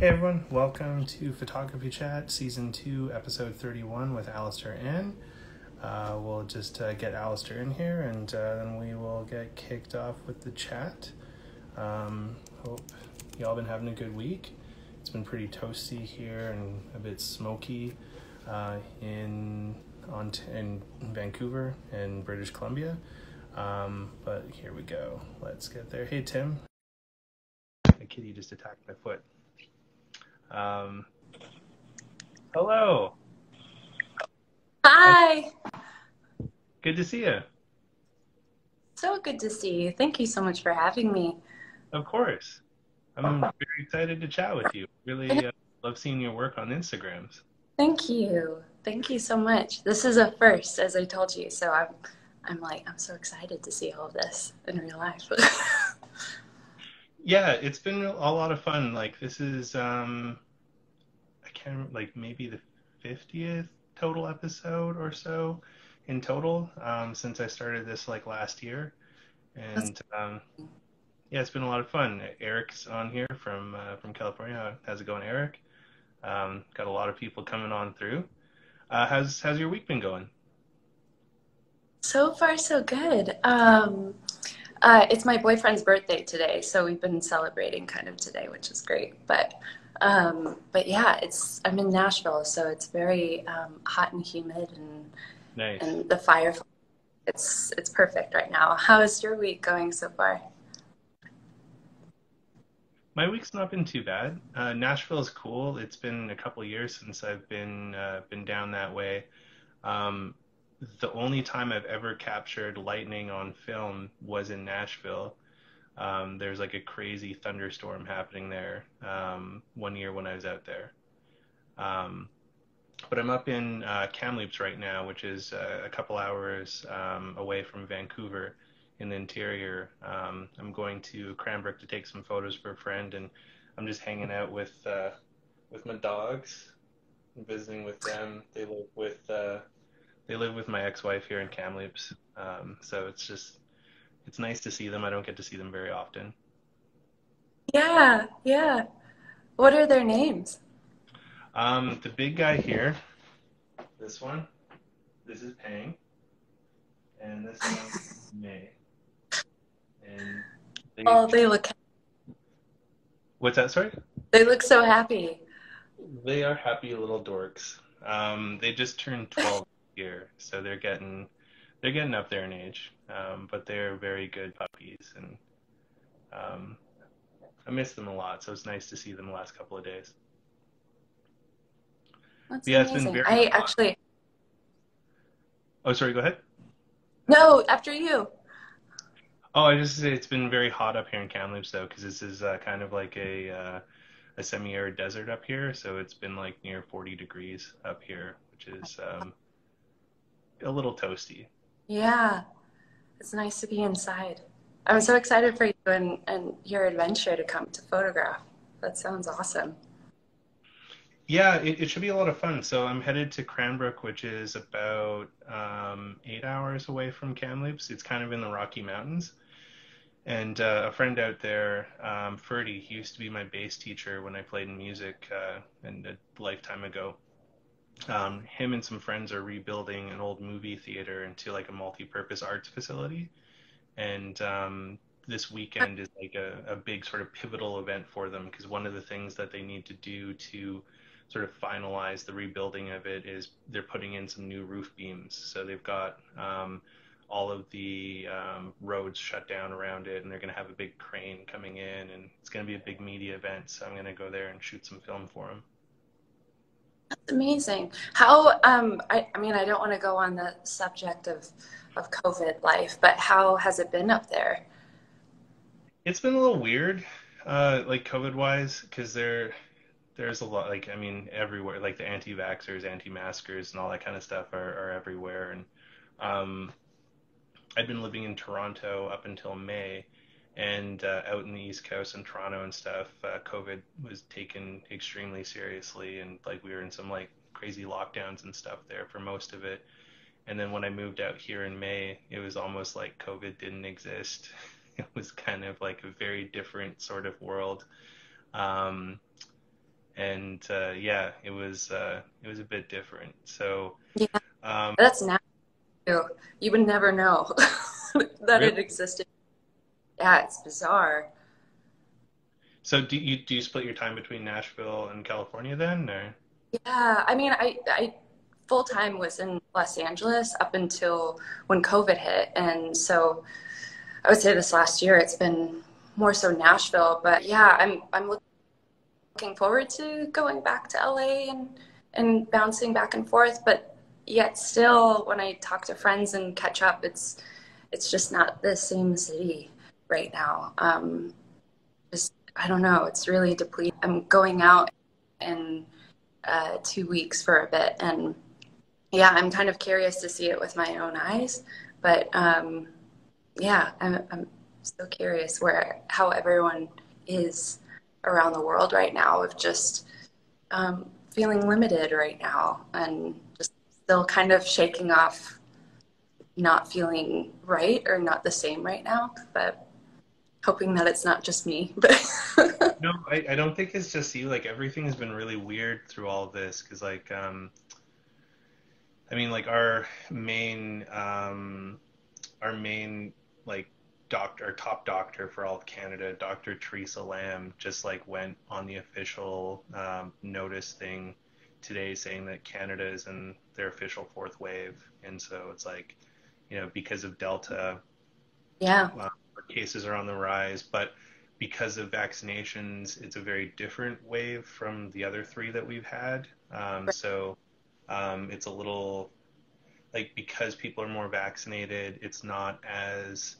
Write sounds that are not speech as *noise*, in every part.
Hey everyone, welcome to Photography Chat, Season 2, Episode 31 with Allister Ann. Uh, we'll just uh, get Alistair in here and uh, then we will get kicked off with the chat. Um, hope y'all been having a good week. It's been pretty toasty here and a bit smoky uh, in, on in Vancouver and British Columbia. Um, but here we go. Let's get there. Hey Tim. The kitty just attacked my foot. Um, hello. Hi. Good to see you. So good to see you. Thank you so much for having me. Of course. I'm very excited to chat with you. Really uh, love seeing your work on Instagrams. Thank you. Thank you so much. This is a first, as I told you. So I'm, I'm like, I'm so excited to see all of this in real life. *laughs* yeah, it's been a lot of fun. Like this is, um, can't like maybe the 50th total episode or so in total um, since I started this like last year, and um, yeah, it's been a lot of fun. Eric's on here from uh, from California. How's it going, Eric? Um, got a lot of people coming on through. Uh, how's how's your week been going? so far, so good. Um, uh, it's my boyfriend's birthday today, so we've been celebrating kind of today, which is great. But um, but yeah, it's I'm in Nashville, so it's very um, hot and humid, and Nice. and the fire. It's it's perfect right now. How is your week going so far? My week's not been too bad. Uh, Nashville is cool. It's been a couple of years since I've been uh, been down that way. Um, the only time I've ever captured lightning on film was in Nashville. Um, there's like a crazy thunderstorm happening there um, one year when I was out there. Um, but I'm up in uh, Kamloops right now, which is uh, a couple hours um, away from Vancouver in the interior. Um, I'm going to Cranbrook to take some photos for a friend, and I'm just hanging out with uh, with my dogs, visiting with them. They live with uh, they live with my ex-wife here in Kamloops, um, so it's just it's nice to see them. I don't get to see them very often. Yeah, yeah. What are their names? Um, the big guy here, this one, this is Pang, and this one is *laughs* May. And they, Oh, they look what's that? Sorry. they look so happy. They are happy little dorks. Um, they just turned 12 *laughs* here, so they're getting they're getting up there in age. Um, but they're very good puppies, and um, I miss them a lot. So it's nice to see them the last couple of days. That's Yeah, it's been very I hot. actually Oh, sorry. Go ahead. no, after you. Oh, I just say it's been very hot up here in Kamloops though, because this is uh, kind of like a uh, a semi-arid desert up here, so it's been like near 40 degrees up here, which is um, a little toasty. Yeah. It's nice to be inside. I'm so excited for you and, and your adventure to come to photograph. That sounds awesome. Yeah, it, it should be a lot of fun. So I'm headed to Cranbrook, which is about um, eight hours away from Kamloops. It's kind of in the Rocky Mountains. And uh, a friend out there, um, Ferdy, he used to be my bass teacher when I played in music uh, and a lifetime ago. Um, him and some friends are rebuilding an old movie theater into like a multi-purpose arts facility. And um, this weekend is like a, a big sort of pivotal event for them because one of the things that they need to do to sort of finalize the rebuilding of it is they're putting in some new roof beams. So they've got um, all of the um, roads shut down around it, and they're going to have a big crane coming in, and it's going to be a big media event. So I'm going to go there and shoot some film for them. That's amazing. How um I, I mean I don't want to go on the subject of of COVID life, but how has it been up there? It's been a little weird, uh, like COVID wise, because there there's a lot like I mean everywhere, like the anti-vaxxers, anti-maskers, and all that kind of stuff are, are everywhere. And um, I'd been living in Toronto up until May, and uh, out in the East Coast and Toronto and stuff, uh, COVID was taken extremely seriously, and like we were in some like crazy lockdowns and stuff there for most of it. And then when I moved out here in May, it was almost like COVID didn't exist. *laughs* It was kind of like a very different sort of world. Um, and uh, yeah, it was uh, it was a bit different. So yeah, um, that's now you would never know *laughs* that really? it existed. Yeah, it's bizarre. So do you do you split your time between Nashville and California then, or? Yeah, I mean, I I full time was in Los Angeles up until when COVID hit, and so I would say this last year it's been more so Nashville. But yeah, I'm I'm looking forward to going back to LA and and bouncing back and forth. But yet still, when I talk to friends and catch up, it's it's just not the same city right now. Um, just I don't know. It's really depleted. I'm going out in uh, two weeks for a bit, and yeah, I'm kind of curious to see it with my own eyes. But um, yeah, I'm, I'm so curious where how everyone is around the world right now of just um, feeling limited right now and just still kind of shaking off not feeling right or not the same right now. But hoping that it's not just me. But *laughs* no, I, I don't think it's just you. Like everything has been really weird through all of this because, like, um, I mean, like our main, um, our main like doctor, our top doctor for all of Canada, Dr. Theresa Tam, just like went on the official um, notice thing today saying that Canada is in their official fourth wave, and so it's like, you know, because of Delta. Yeah. Uh, cases are on the rise, but because of vaccinations, it's a very different wave from the other three that we've had. Um, so um, it's a little like because people are more vaccinated, it's not as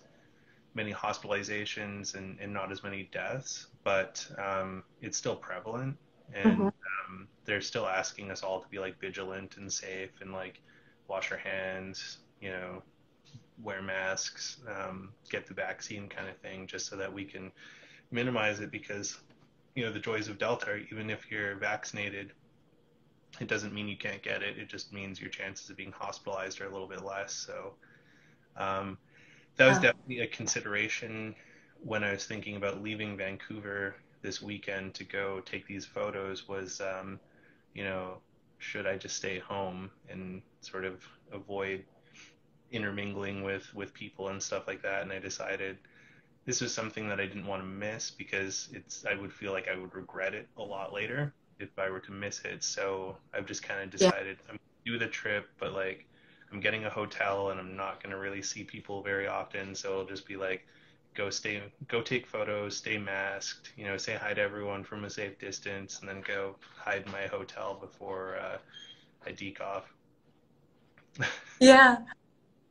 many hospitalizations and, and not as many deaths, but um, it's still prevalent. And mm-hmm. Um, they're still asking us all to be like vigilant and safe and like wash our hands, you know, wear masks, um, get the vaccine kind of thing, just so that we can minimize it because, you know, the joys of Delta, even if you're vaccinated, it doesn't mean you can't get it. It just means your chances of being hospitalized are a little bit less. So um, that was definitely a consideration when I was thinking about leaving Vancouver this weekend to go take these photos was, um, you know, should I just stay home and sort of avoid intermingling with with people and stuff like that and i decided this was something that i didn't want to miss because it's i would feel like i would regret it a lot later if i were to miss it. So i've just kind of decided yeah. i'm do the trip but like i'm getting a hotel and i'm not going to really see people very often so it'll just be like go stay go take photos stay masked you know say hi to everyone from a safe distance and then go hide in my hotel before uh, i off yeah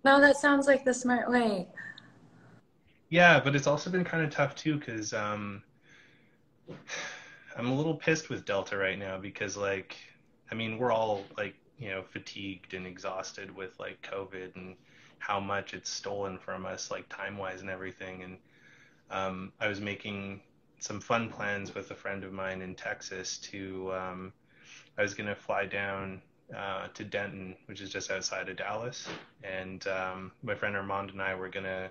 no, that sounds like the smart way. Yeah, but it's also been kind of tough too because um, *sighs* I'm a little pissed with Delta right now because, like, I mean, we're all like, you know, fatigued and exhausted with like COVID and how much it's stolen from us, like time wise and everything. And um, I was making some fun plans with a friend of mine in Texas to, um, I was going to fly down uh, to Denton, which is just outside of Dallas. And um, my friend Armand and I were going to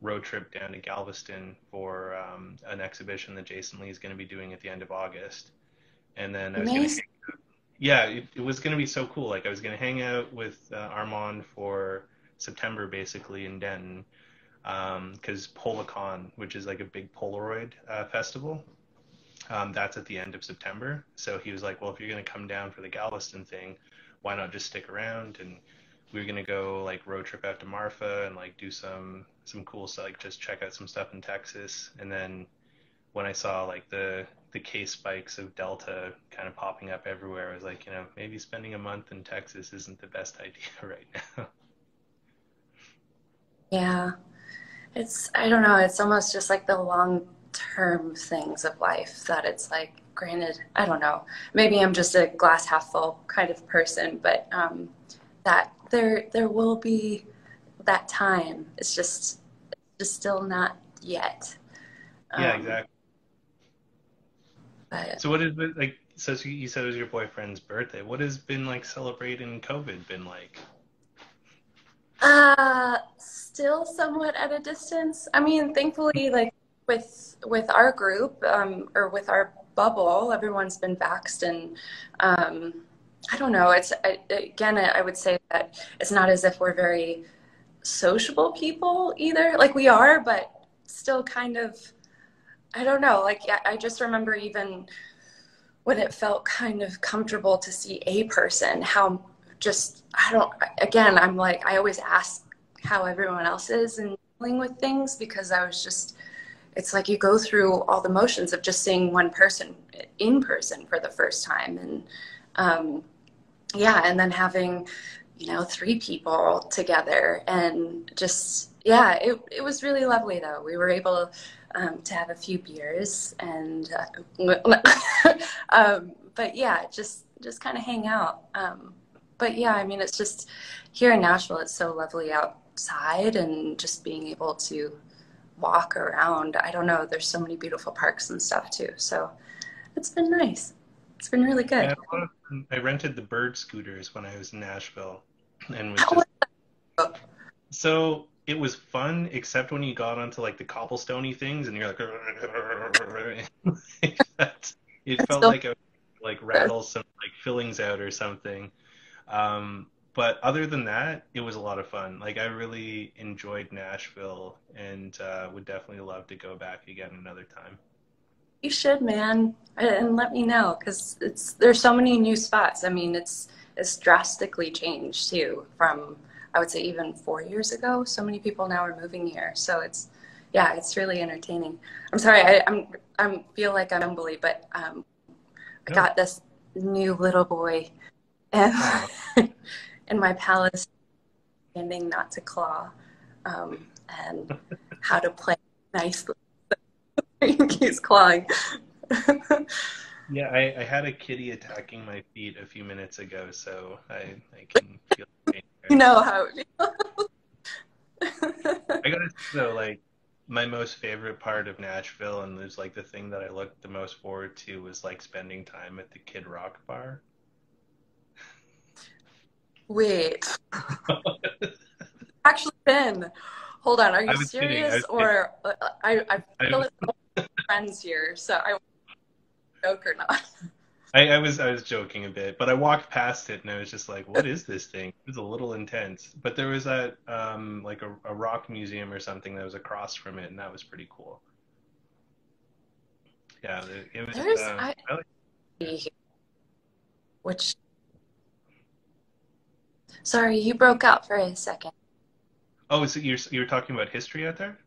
road trip down to Galveston for um, an exhibition that Jason Lee is going to be doing at the end of August. And then I was going to, yeah, it, it was going to be so cool. Like I was going to hang out with uh, Armand for September basically in Denton because um, Polacon, which is like a big Polaroid uh, festival, um, that's at the end of September. So he was like, well, if you're going to come down for the Galveston thing, why not just stick around? And we were to go like road trip out to Marfa and like do some, some cool stuff, like just check out some stuff in Texas. And then when I saw like the, the case spikes of Delta kind of popping up everywhere, I was like, you know, maybe spending a month in Texas isn't the best *laughs* idea right now. Yeah. It's, I don't know, it's almost just like the long term things of life that it's like granted i don't know. Maybe i'm just a glass half full kind of person but um, that there there will be that time. It's just it's just still not yet. Yeah um, exactly. but, so what is it like so you said it was your boyfriend's birthday. What has been like celebrating covid been like? Uh still somewhat at a distance. I mean thankfully like with with our group um, or with our bubble. Everyone's been vaxxed, and um, I don't know. It's I, again, I would say that it's not as if we're very sociable people either. Like we are, but still kind of. I don't know. Like I just remember even when it felt kind of comfortable to see a person, how just I don't. Again, I'm like I always ask how everyone else is and dealing with things because I was just it's like you go through all the motions of just seeing one person in person for the first time. And um, yeah and then having you know three people together and just yeah it, it was really lovely though. We were able um, to have a few beers and uh, *laughs* um, but yeah just just kind of hang out. Um, but yeah i mean it's just here in nashville it's so lovely outside and just being able to walk around. I don't know. There's so many beautiful parks and stuff too. So it's been nice. It's been really good. Yeah, I rented the bird scooters when I was in Nashville, and was just so it was fun, except when you got onto like the cobblestoney things, and you're like, *laughs* it felt like a like rattle some like fillings out or something. Um, but other than that, it was a lot of fun. Like I really enjoyed Nashville, and uh, would definitely love to go back again another time. You should, man, and let me know because it's there's so many new spots. I mean, it's it's drastically changed too from I would say even four years ago. So many people now are moving here, so it's yeah, it's really entertaining. I'm sorry, I, I'm I feel like I'm humbly, but um, I got this new little boy, and *laughs* in my palace, standing not to claw, um, and how to play nicely. *laughs* He's clawing. *laughs* yeah, I, I, had a kitty attacking my feet a few minutes ago, so I, I can feel. You know how it feels. *laughs* I gotta say though, like my most favorite part of Nashville, and there's like the thing that I looked the most forward to was like spending time at the Kid Rock bar. Wait. *laughs* Actually, Ben, hold on. Are you serious or I, I feel like *laughs* friends here, so I joke or not. *laughs* I, I, was I was joking a bit, but I walked past it and I was just like, "What is this thing?" It was a little intense, but there was a um like a, a rock museum or something that was across from it, and that was pretty cool. Yeah, it, was. There's uh, I, I which Sorry, you broke out for a second. Oh, so you're you're talking about history out there?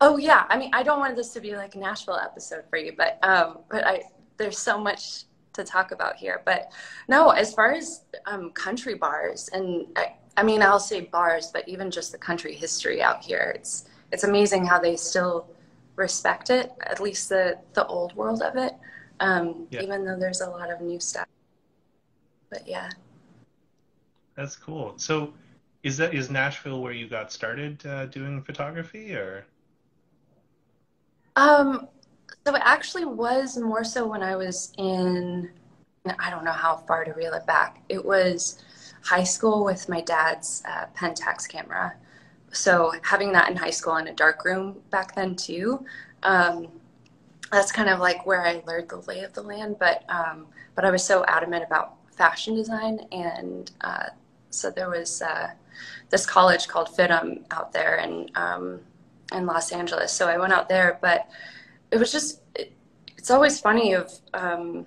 Oh yeah, I mean, I don't want this to be like a Nashville episode for you, but um, but I there's so much to talk about here. But no, as far as um, country bars, and I, I mean, I'll say bars, but even just the country history out here, it's it's amazing how they still respect it, at least the the old world of it, um, yeah. even though there's a lot of new stuff but yeah. That's cool. So, is that is Nashville where you got started uh, doing photography, or? Um, so it actually was more so when I was in. I don't know how far to reel it back. It was high school with my dad's uh, Pentax camera. So having that in high school in a dark room back then too, um, that's kind of like where I learned the lay of the land. But um, but I was so adamant about fashion design, and uh, so there was uh, this college called FIDM out there in um, in Los Angeles. So I went out there, but it was just it, it's always funny of. Um,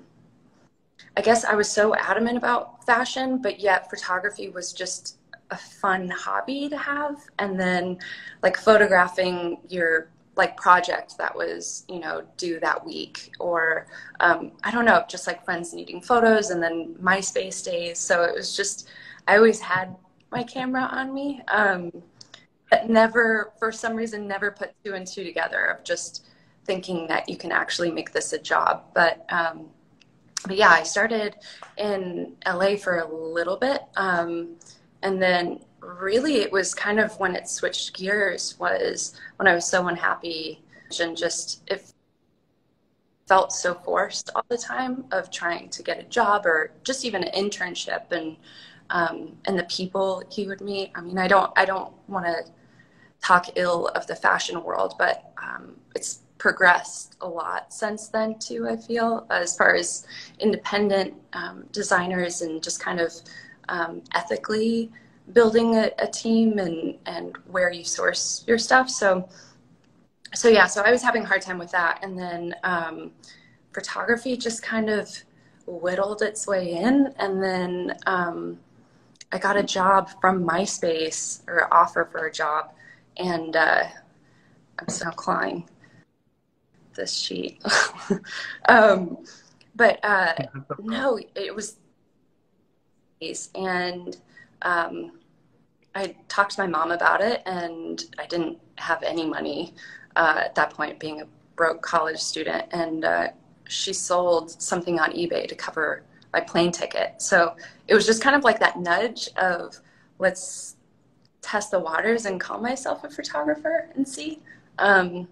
I guess I was so adamant about fashion, but yet photography was just a fun hobby to have. And then, like photographing your like project that was you know due that week or um, i don't know just like friends needing photos and then myspace days. So it was just i always had my camera on me um, but never for some reason never put two and two together of just thinking that you can actually make this a job. But um, but yeah i started in la for a little bit um, and then really it was kind of when it switched gears was when I was so unhappy and just it felt so forced all the time of trying to get a job or just even an internship and um, and the people he would meet. I mean, I don't I don't want to talk ill of the fashion world, but um, it's progressed a lot since then too. I feel as far as independent um, designers and just kind of um, ethically building a, a, team and and where you source your stuff. So so yeah, so I was having a hard time with that, and then um, photography just kind of whittled its way in, and then um, I got a job from MySpace or offer for a job, and uh, I'm still clawing this sheet. *laughs* um, but uh, *laughs* no, it was, and um, I talked to my mom about it, and I didn't have any money uh, at that point, being a broke college student, and uh, she sold something on eBay to cover my plane ticket. So it was just kind of like that nudge of let's test the waters and call myself a photographer and see. Um,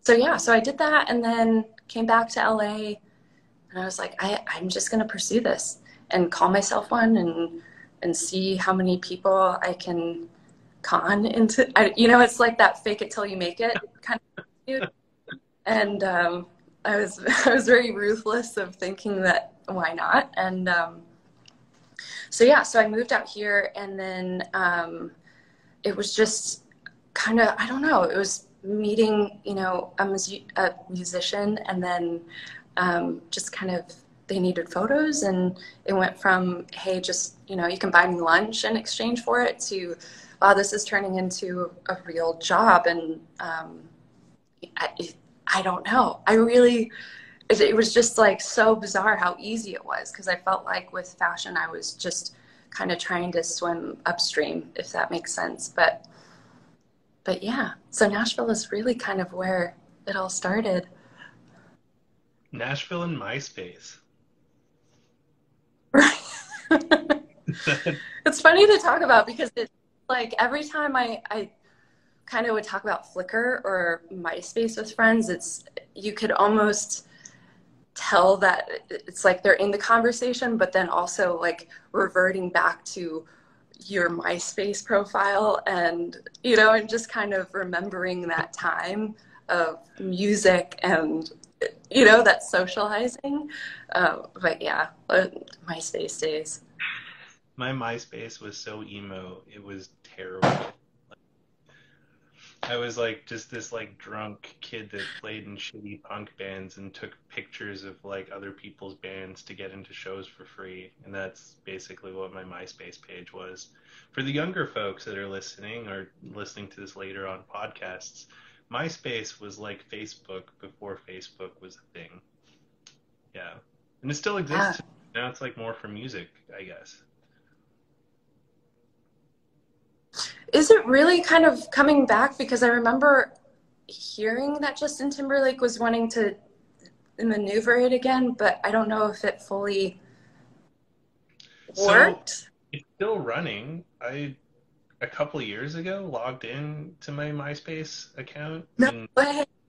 so yeah, so I did that and then came back to LA and I was like, I, I'm just going to pursue this and call myself one and, and see how many people I can con into, I, you know, it's like that fake it till you make it kind of, and, um, I was, *laughs* I was very ruthless of thinking that why not? And, um, so yeah, so I moved out here and then, um, it was just kind of, I don't know, it was meeting, you know, a, mus- a musician and then um, just kind of they needed photos and it went from hey just you know you can buy me lunch in exchange for it to wow this is turning into a real job and um, I, I don't know i really it, was just like so bizarre how easy it was because i felt like with fashion i was just kind of trying to swim upstream if that makes sense but but yeah, so Nashville is really kind of where it all started. Nashville and MySpace. *laughs* It's funny to talk about because it's like every time I, I kind of would talk about Flickr or MySpace with friends, it's you could almost tell that it's like they're in the conversation, but then also like reverting back to your MySpace profile and, you know, and just kind of remembering that time of music and, you know, that socializing. Uh, but yeah, uh, MySpace days. My MySpace was so emo, it was terrible. I was like just this like drunk kid that played in shitty punk bands and took pictures of like other people's bands to get into shows for free. And that's basically what my MySpace page was. For the younger folks that are listening or listening to this later on podcasts, MySpace was like Facebook before Facebook was a thing. Yeah. And it still exists. Yeah. Now it's like more for music, I guess. Is it really kind of coming back? Because I remember hearing that Justin Timberlake was wanting to maneuver it again, but I don't know if it fully worked. So it's still running. I a couple years ago logged in to my MySpace account no and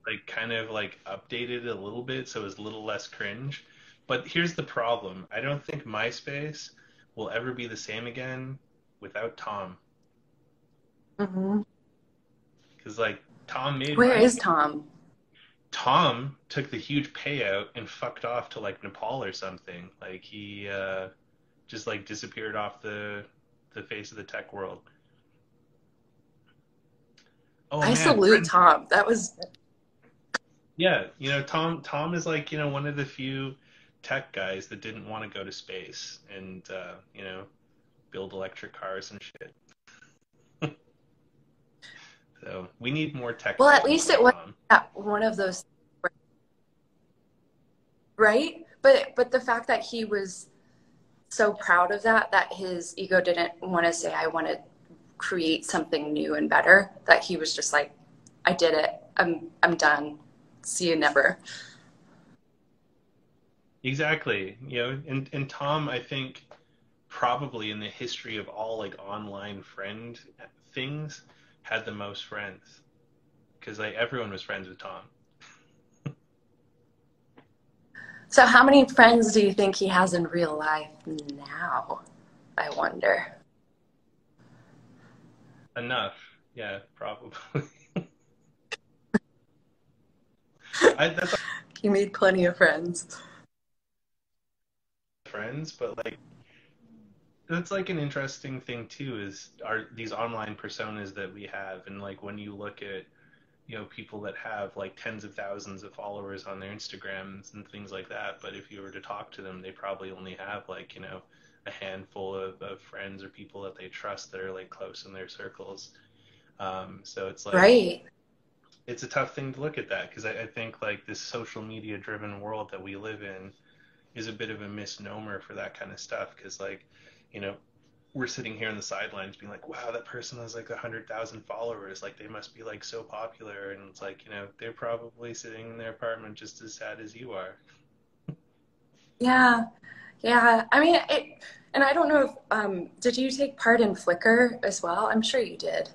like kind of like updated it a little bit so it was a little less cringe. But here's the problem. I don't think MySpace will ever be the same again without Tom. Mm-hmm. Because like Tom made. Where is Tom? Tom took the huge payout and fucked off to like Nepal or something. Like he uh, just like disappeared off the the face of the tech world. Oh, I man, salute Tom. That was. Yeah, you know Tom. Tom is like you know one of the few tech guys that didn't want to go to space and uh, you know build electric cars and shit. *laughs* So we need more tech. Well, at least it was one of those, right? But but the fact that he was so proud of that, that his ego didn't want to say, "I want to create something new and better." That he was just like, "I did it. I'm I'm done. See you never." Exactly. You know, and and Tom, I think probably in the history of all like online friend things had the most friends because like everyone was friends with Tom. *laughs* so, how many friends do you think he has in real life now? I wonder. Enough, yeah, probably. *laughs* I, that's you made plenty of friends. Friends, but like that's like an interesting thing too. Is are these online personas that we have, and like when you look at you know people that have like tens of thousands of followers on their Instagrams and things like that, but if you were to talk to them, they probably only have like you know a handful of, of friends or people that they trust that are like close in their circles. Um, so it's like right. it's a tough thing to look at that because I, I, think like this social media driven world that we live in is a bit of a misnomer for that kind of stuff because like you know we're sitting here on the sidelines being like wow that person has like a hundred thousand followers. Like they must be like so popular. And it's like you know they're probably sitting in their apartment just as sad as you are. Yeah yeah i mean it and i don't know if um did you take part in flickr as well i'm sure you did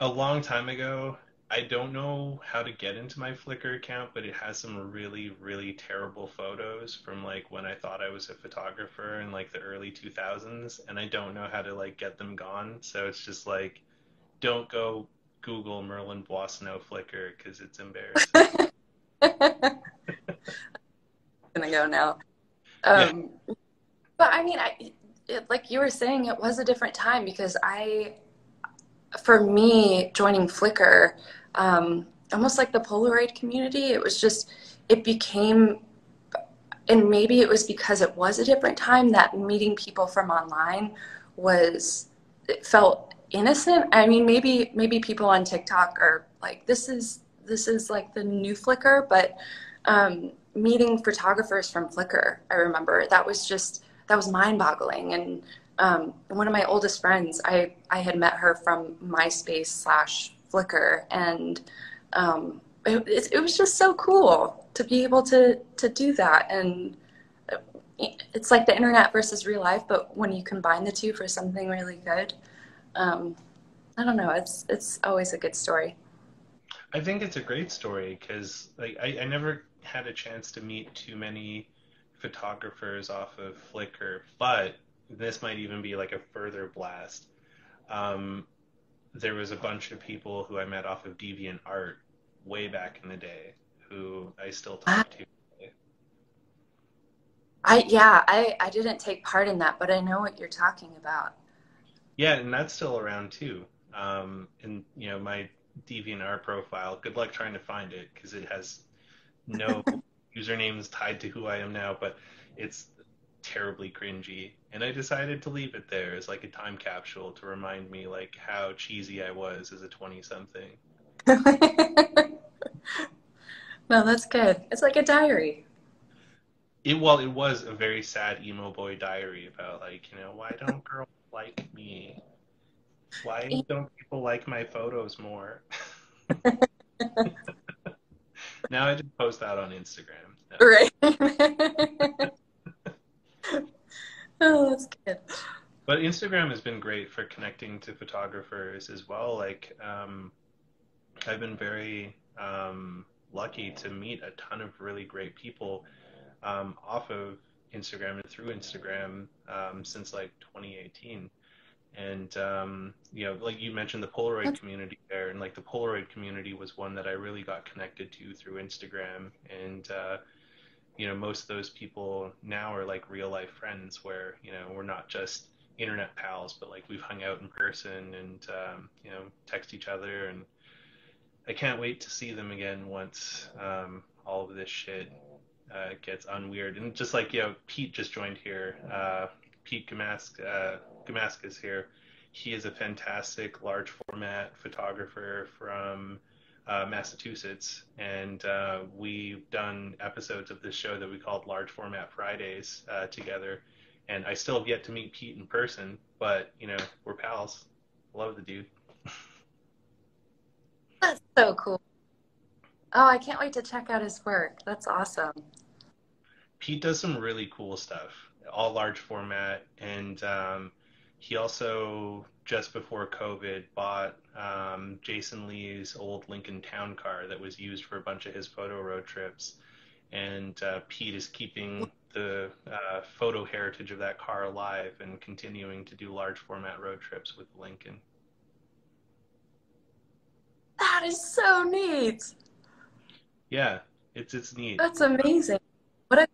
a long time ago I don't know how to get into my Flickr account, but it has some really, really terrible photos from like when I thought I was a photographer in like the early 2000s, and I don't know how to like get them gone. So it's just like, don't go Google Merlin Boissonneau Flickr because it's embarrassing. *laughs* I'm gonna go now. Um, yeah. But I mean, I, it, like you were saying, it was a different time because I for me, joining Flickr, um, almost like the Polaroid community, it was just, it became, and maybe it was because it was a different time that meeting people from online was, it felt innocent. I mean, maybe, maybe people on TikTok are like, this is, this is like the new Flickr, but um, meeting photographers from Flickr, I remember that was just, that was mind boggling. And um, one of my oldest friends, I, I had met her from MySpace slash Flickr, and um, it, it, was just so cool to be able to, to do that. And it's like the internet versus real life, but when you combine the two for something really good, um, I don't know, it's, it's always a good story. I think it's a great story because like I, I never had a chance to meet too many photographers off of Flickr, but this might even be like a further blast. Um, there was a bunch of people who I met off of Deviant Art way back in the day who I still talk to. I yeah, I I didn't take part in that, but I know what you're talking about. Yeah, and that's still around too. Um, and you know my DeviantArt profile. Good luck trying to find it because it has no usernames tied to who I am now. But it's terribly cringy. And i decided to leave it there as like a time capsule to remind me like how cheesy i was as a 20 something *laughs* no that's good. It's like a diary. It well it was a very sad emo boy diary about like you know why don't *laughs* girls like me? Why don't people like my photos more *laughs* now i just post that on instagram no. right *laughs* oh, that's good. But Instagram has been great for connecting to photographers as well. Like, um, I've been very um, lucky to meet a ton of really great people um, off of Instagram and through Instagram um, since like 2018. And um, you know, like you mentioned, the Polaroid community there, and like the Polaroid community was one that I really got connected to through Instagram, and uh, you know most of those people now are like real life friends where you know we're not just internet pals but like we've hung out in person and um, you know text each other. And i can't wait to see them again once um, all of this shit uh, gets unweird. And just like you know pete just joined here uh, pete Gamask, uh, Gamask is here he is a fantastic large format photographer from uh, Massachusetts, and uh, we've done episodes of this show that we called Large Format Fridays uh, together. And I still have yet to meet Pete in person, but you know we're pals. Love the dude. That's so cool. Oh, I can't wait to check out his work. That's awesome. Pete does some really cool stuff, all large format, and um, he also just before COVID bought um, Jason Lee's old Lincoln Town car that was used for a bunch of his photo road trips, and uh, Pete is keeping the uh, photo heritage of that car alive and continuing to do large format road trips with Lincoln. That is so neat. Yeah, it's it's neat. That's amazing. What a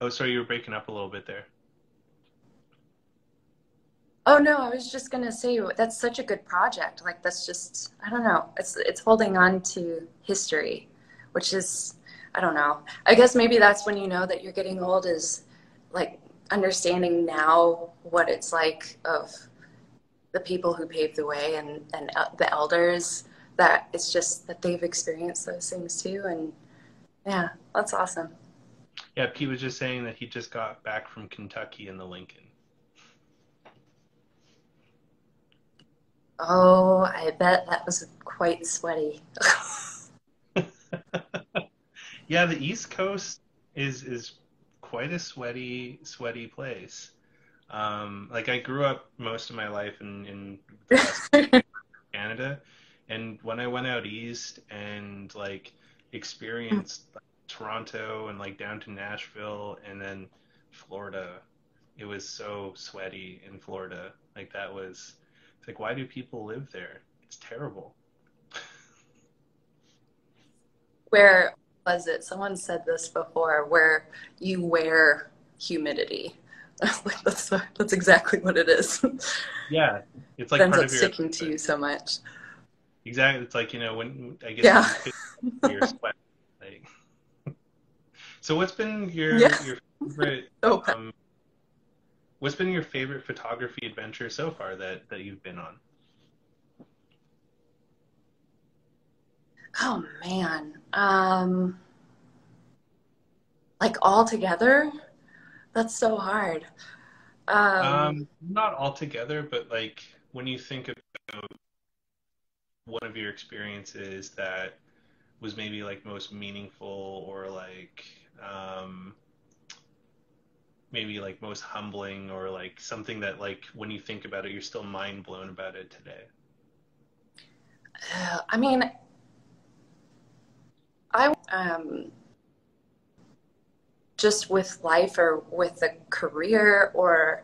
Oh, sorry, you were breaking up a little bit there. Oh no, I was just gonna say that's such a good project. Like that's just I don't know. It's it's holding on to history, which is I don't know. I guess maybe that's when you know that you're getting old is like understanding now what it's like of the people who paved the way and and the elders that it's just that they've experienced those things too and yeah, that's awesome. Yeah, Pete was just saying that he just got back from Kentucky in the Lincoln. Oh, I bet that was quite sweaty. *laughs* yeah, the East Coast is is quite a sweaty sweaty place. Um, like I grew up most of my life in in *laughs* Canada, and when I went out east and like experienced like, Toronto and like down to Nashville and then Florida, it was so sweaty in Florida. Like that was it's like, why do people live there? It's terrible. *laughs* where was it? Someone said this before, where you wear humidity. *laughs* that's that's exactly what it is. *laughs* Yeah, it's like it ends up sticking to you so much. Exactly, it's like you know when I guess yeah. your sweat. So, what's been your yeah. your favorite? *laughs* Um, What's been your favorite photography adventure so far that, that you've been on? Oh man. Um like all together? That's so hard. Um, um not all together, but like when you think about one of your experiences that was maybe like most meaningful or like um maybe like most humbling or like something that like when you think about it you're still mind blown about it today? Uh, i mean i um just with life or with a career or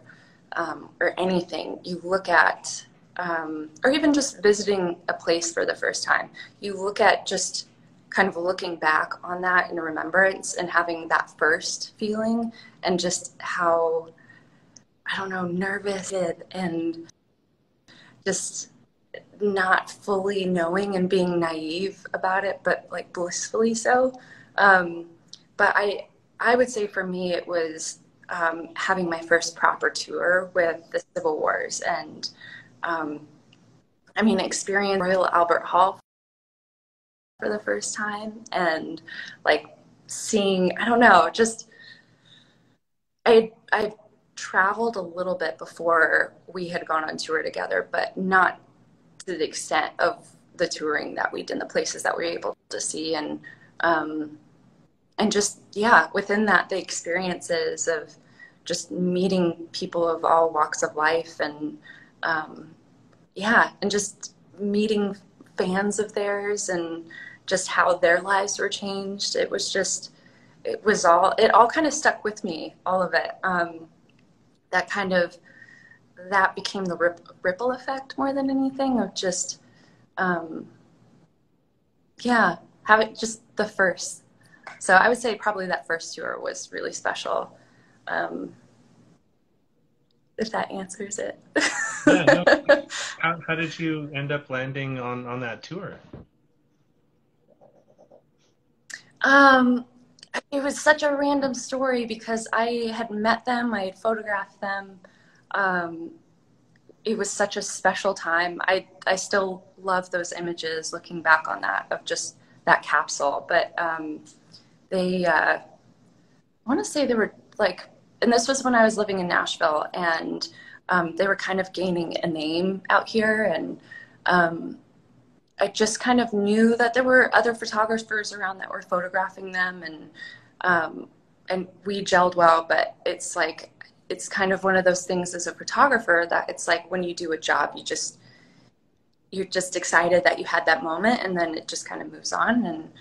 um, or anything you look at um, or even just visiting a place for the first time you look at just kind of looking back on that in remembrance and having that first feeling and just how I don't know nervous and just not fully knowing and being naive about it, but like blissfully so. Um, but I I would say for me it was um, having my first proper tour with the Civil Wars and um, I mean experience Royal Albert Hall for the first time. And like seeing I don't know just I I traveled a little bit before we had gone on tour together but not to the extent of the touring that we did the places that we were able to see. And um, and just yeah within that the experiences of just meeting people of all walks of life and um, yeah and just meeting fans of theirs and just how their lives were changed. It was just, it was all, it all kind of stuck with me, all of it. Um, that kind of, that became the rip, ripple effect more than anything of just, um, yeah, have it just the first. So I would say probably that first tour was really special. Um, if that answers it. yeah, no. *laughs* how, how did you end up landing on, on that tour? Um, it was such a random story because I had met them, I had photographed them. Um, it was such a special time. I I still love those images, looking back on that of just that capsule. But um, they, uh, I want to say they were like, and this was when I was living in Nashville, and um, they were kind of gaining a name out here, and um, I just kind of knew that there were other photographers around that were photographing them, and um, and we gelled well. But it's like it's kind of one of those things as a photographer that it's like when you do a job, you just you're just excited that you had that moment, and then it just kind of moves on, and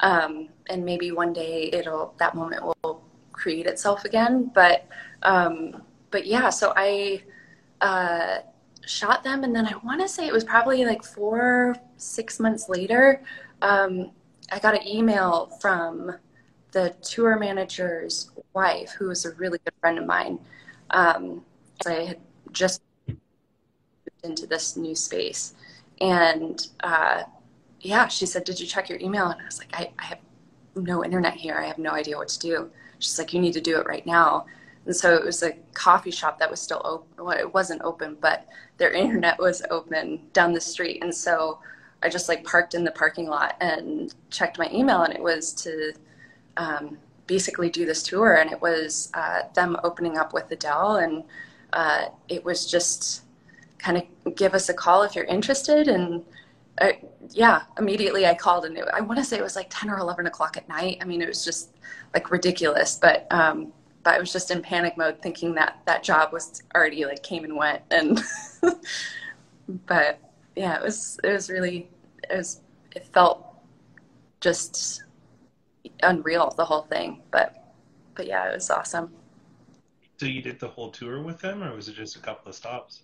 um, and maybe one day it'll that moment will create itself again. But um, but yeah, so I. Uh, shot them, and then I want to say it was probably like four, six months later. Um, I got an email from the tour manager's wife, who was a really good friend of mine. Um, I had just moved into this new space, and uh, yeah, she said, "Did you check your email?" And I was like, I, I have no internet here. I have no idea what to do." She's like, "You need to do it right now." And so it was a coffee shop that was still open. Well, it wasn't open, but their internet was open down the street. And so I just like parked in the parking lot and checked my email, and it was to um, basically do this tour. And it was uh, them opening up with Adele, and uh, it was just kind of give us a call if you're interested. And uh, yeah, immediately I called, and it, I want to say it was like 10 or 11 o'clock at night. I mean, it was just like ridiculous, but. Um, but I was just in panic mode thinking that that job was already like came and went and *laughs* but yeah it was it was really it was it felt just unreal the whole thing but but yeah it was awesome. So you did the whole tour with them or was it just a couple of stops?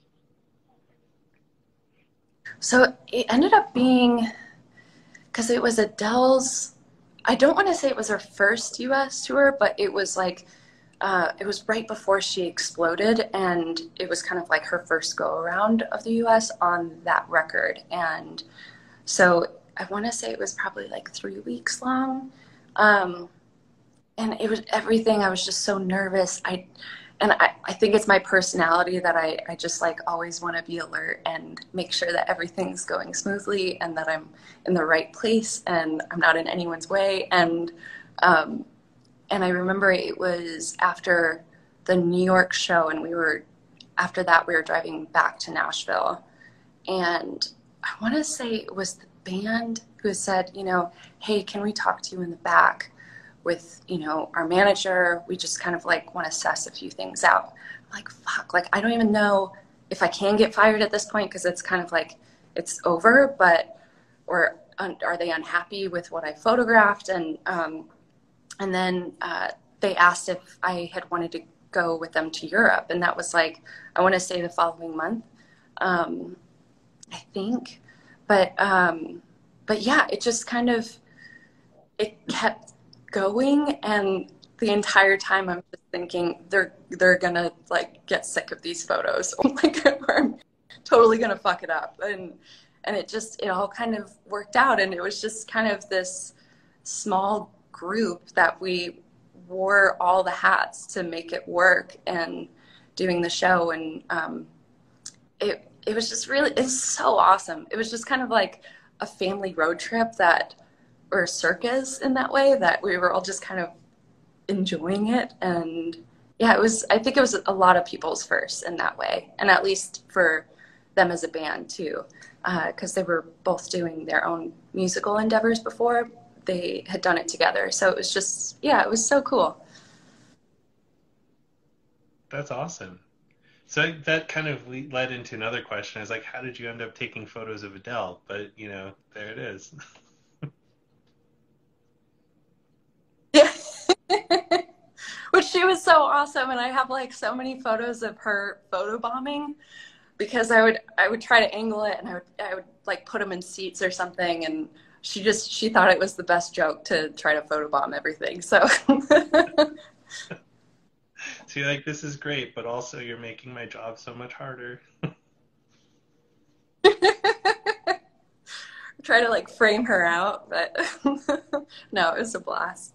So it ended up being because it was adele's i don't want to say it was her first us tour but it was like uh, it was right before she exploded, and it was kind of like her first go around of the US on that record. And so I want to say it was probably like three weeks long. Um, and it was everything. I was just so nervous. I, and I, I think it's my personality that I, I just like always want to be alert and make sure that everything's going smoothly and that I'm in the right place and I'm not in anyone's way. And, um, and I remember it was after the New York show, and we were after that we were driving back to Nashville, and I want to say it was the band who said, you know, hey, can we talk to you in the back with you know our manager? We just kind of like want to suss a few things out. I'm like fuck, like I don't even know if I can get fired at this point because it's kind of like it's over, but or are they unhappy with what I photographed and um, and then uh, they asked if I had wanted to go with them to Europe, and that was like I want to say the following month, um, I think. But um, but yeah, it just kind of it kept going, and the entire time I'm just thinking they're they're gonna like get sick of these photos, *laughs* like I'm totally gonna fuck it up, and and it just it all kind of worked out, and it was just kind of this small group that we wore all the hats to make it work and doing the show. And um, it it was just really it's so awesome. It was just kind of like a family road trip that or a circus in that way that we were all just kind of enjoying it. And yeah it was i think it was a lot of people's first in that way. And at least for them as a band too because uh, they were both doing their own musical endeavors before they had done it together. So it was just, yeah, it was so cool. That's awesome. So that kind of led into another question. Is like, how did you end up taking photos of Adele? But you know, there it is. yeah. *laughs* Which she was so awesome, and I have like so many photos of her photo bombing because I would I would try to angle it and I would I would like put them in seats or something and she just she thought it was the best joke to try to photobomb everything. So *laughs* you're like, this is great, but also you're making my job so much harder. *laughs* Try to like frame her out, but *laughs* no, it was a blast.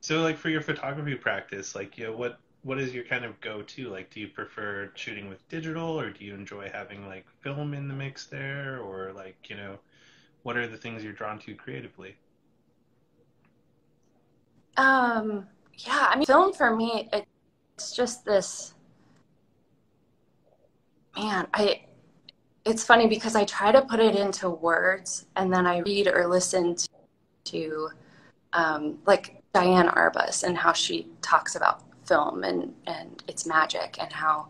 So like for your photography practice, like you know, what what is your kind of go to? Like do you prefer shooting with digital or do you enjoy having like film in the mix there or like, you know, what are the things you're drawn to creatively? Um, yeah, I mean, film for me, it's just this. Man, I. It's funny because I try to put it into words, and then I read or listen to, to um, like Diane Arbus and how she talks about film and and its magic and how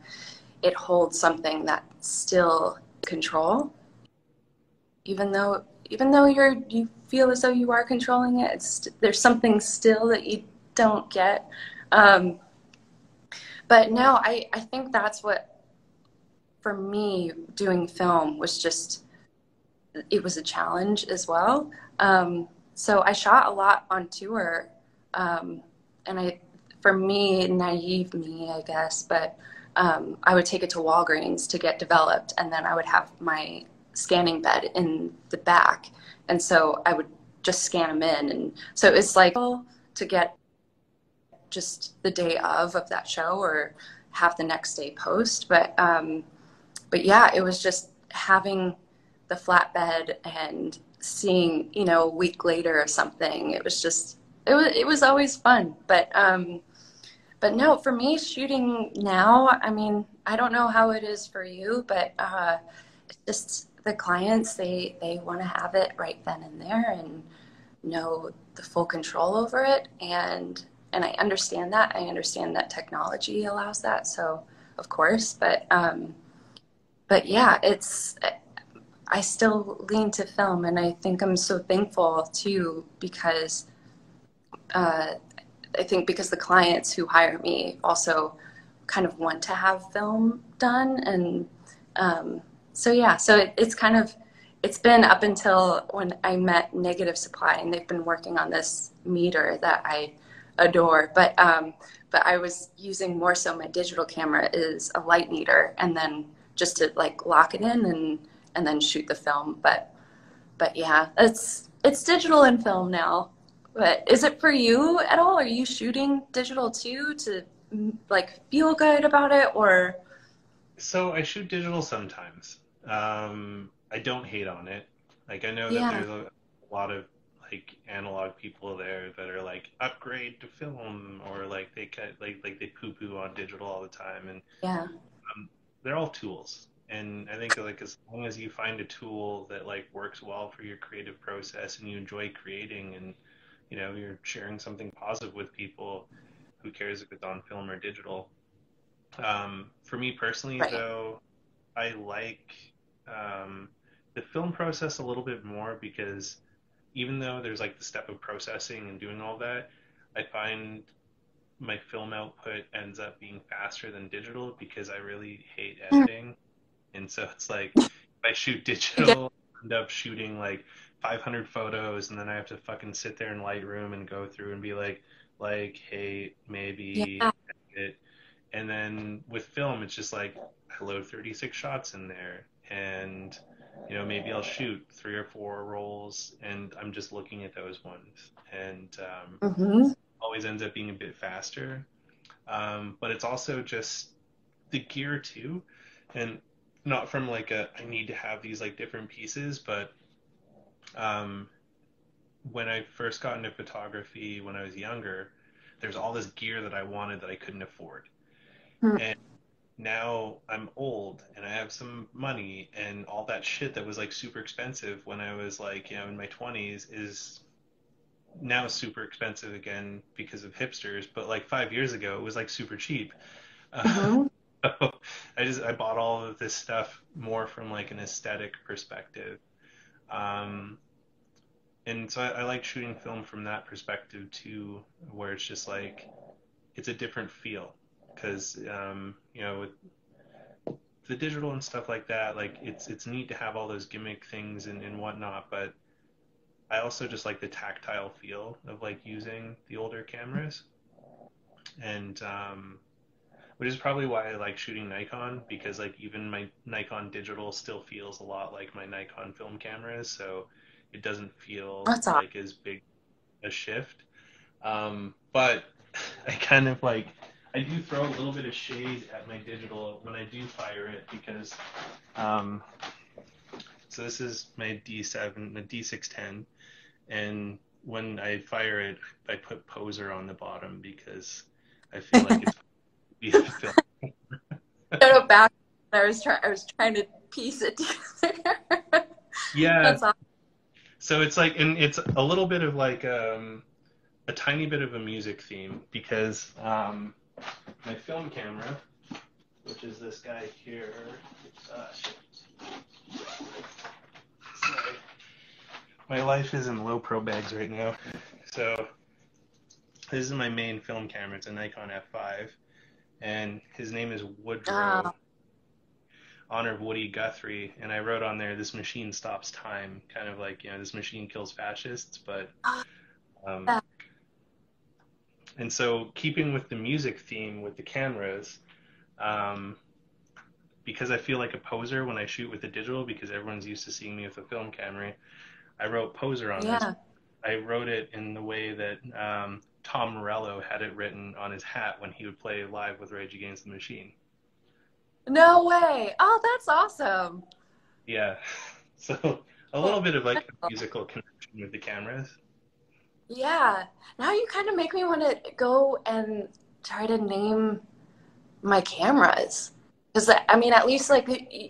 it holds something that still control, even though even though you're you feel as though you are controlling it, it's, there's something still that you don't get. Um, but no, I, I think that's what for me, doing film was just it was a challenge as well. Um, so I shot a lot on tour, um, and I, for me, naive me, I guess, but um, I would take it to Walgreens to get developed, and then I would have my scanning bed in the back, and so I would just scan them in, and so it's like to get just the day of of that show or have the next day post, but um, but yeah, it was just having the flatbed and seeing you know a week later or something. It was just it was it was always fun, but um, but no, for me, shooting now, I mean, I don't know how it is for you, but uh, it's just the clients they they want to have it right then and there and know the full control over it and and I understand that. I understand that technology allows that. So of course, but um, but yeah, it's I still lean to film, and I think I'm so thankful too because uh, I think because the clients who hire me also kind of want to have film done, and um, so yeah, so it, it's kind of it's been up until when I met Negative Supply, and they've been working on this meter that I adore, but um, but I was using more so my digital camera is a light meter, and then just to like lock it in and and then shoot the film. But but yeah, it's it's digital and film now. But is it for you at all? Are you shooting digital too to like feel good about it or? So I shoot digital sometimes. Um, I don't hate on it. Like I know that Yeah. there's a, a lot of like analog people there that are like upgrade to film or like they cut like like they poo poo on digital all the time and Yeah. they're all tools. And I think like as long as you find a tool that like works well for your creative process and you enjoy creating and you know you're sharing something positive with people, who cares if it's on film or digital? Um, for me personally, Right. though, I like um, the film process a little bit more because even though there's like the step of processing and doing all that, I find my film output ends up being faster than digital because I really hate editing. And so it's like if I shoot digital, I end up shooting like 500 photos and then I have to fucking sit there in Lightroom and go through and be like, like, hey, maybe Yeah. edit. And then with film, it's just like I load 36 shots in there and you know maybe I'll shoot three or four rolls and I'm just looking at those ones and um, hmm always ends up being a bit faster. Um, but it's also just the gear too, and not from like a I need to have these like different pieces, but um, when I first got into photography when I was younger, there's all this gear that I wanted that I couldn't afford. Hmm. And now I'm old and I have some money and all that shit that was like super expensive when I was like, you know, in my 20s is now super expensive again because of hipsters, but like 5 years ago it was like super cheap. Uh, hmm *laughs* so I just I bought all of this stuff more from like an aesthetic perspective. Um, and so I, I like shooting film from that perspective too, where it's just like it's a different feel because um, you know with the digital and stuff like that, like it's it's neat to have all those gimmick things and, and whatnot, but I also just like the tactile feel of like using the older cameras, and um, which is probably why I like shooting Nikon because like even my Nikon digital still feels a lot like my Nikon film cameras, so it doesn't feel That's awesome. like as big a shift. Um, but *laughs* I kind of like I do throw a little bit of shade at my digital when I do fire it because um, so this is my D7, the D610, and when I fire it, I put poser on the bottom because I feel like it's be a film. Back. I was trying. I was trying to piece it *laughs* together. Yeah, awesome. so it's like, and it's a little bit of like um, a tiny bit of a music theme because um, my film camera, which is this guy here, uh. Sorry. My life is in Lowepro bags right now. So this is my main film camera. It's a Nikon F5, and his name is Woodrow. Ah. honor of Woody Guthrie, and I wrote on there, "This machine stops time," kind of like you know, this machine kills fascists, but. Um, and so, keeping with the music theme with the cameras, um, because I feel like a poser when I shoot with the digital, because everyone's used to seeing me with a film camera, I wrote poser on yeah. this. I wrote it in the way that um, Tom Morello had it written on his hat when he would play live with Rage Against the Machine. No way! Oh, that's awesome. Yeah, *laughs* so a little bit of like a musical connection with the cameras. Yeah, now you kind of make me want to go and try to name my cameras because I mean, at least like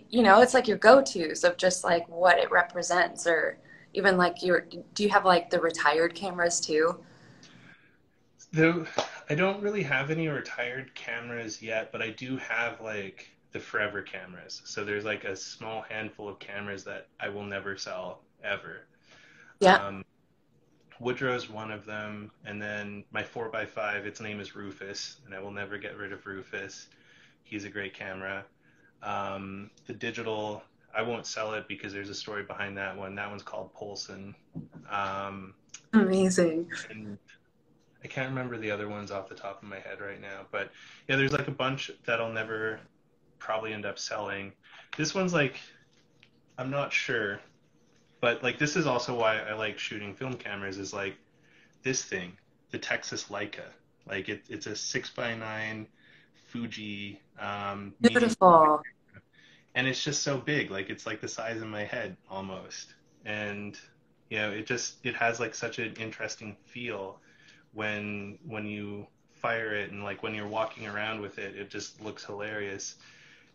you know, it's like your go-to's of just like what it represents, or even like your. Do you have like the retired cameras too? Though I don't really have any retired cameras yet, but I do have like the forever cameras. So there's like a small handful of cameras that I will never sell ever. Yeah. Um, Woodrow's one of them, and then my 4x5, its name is Rufus, and I will never get rid of Rufus. He's a great camera. Um, the digital, I won't sell it because there's a story behind that one. That one's called Polson. Um, Amazing. I can't remember the other ones off the top of my head right now, but yeah, there's like a bunch that I'll never probably end up selling. This one's like, I'm not sure, but like this is also why I like shooting film cameras. Is like this thing, the Texas Leica. Like it, it's a six by nine Fuji. Um, Beautiful. And it's just so big, like it's like the size of my head almost. And you know, it just it has like such an interesting feel when when you fire it and like when you're walking around with it, it just looks hilarious.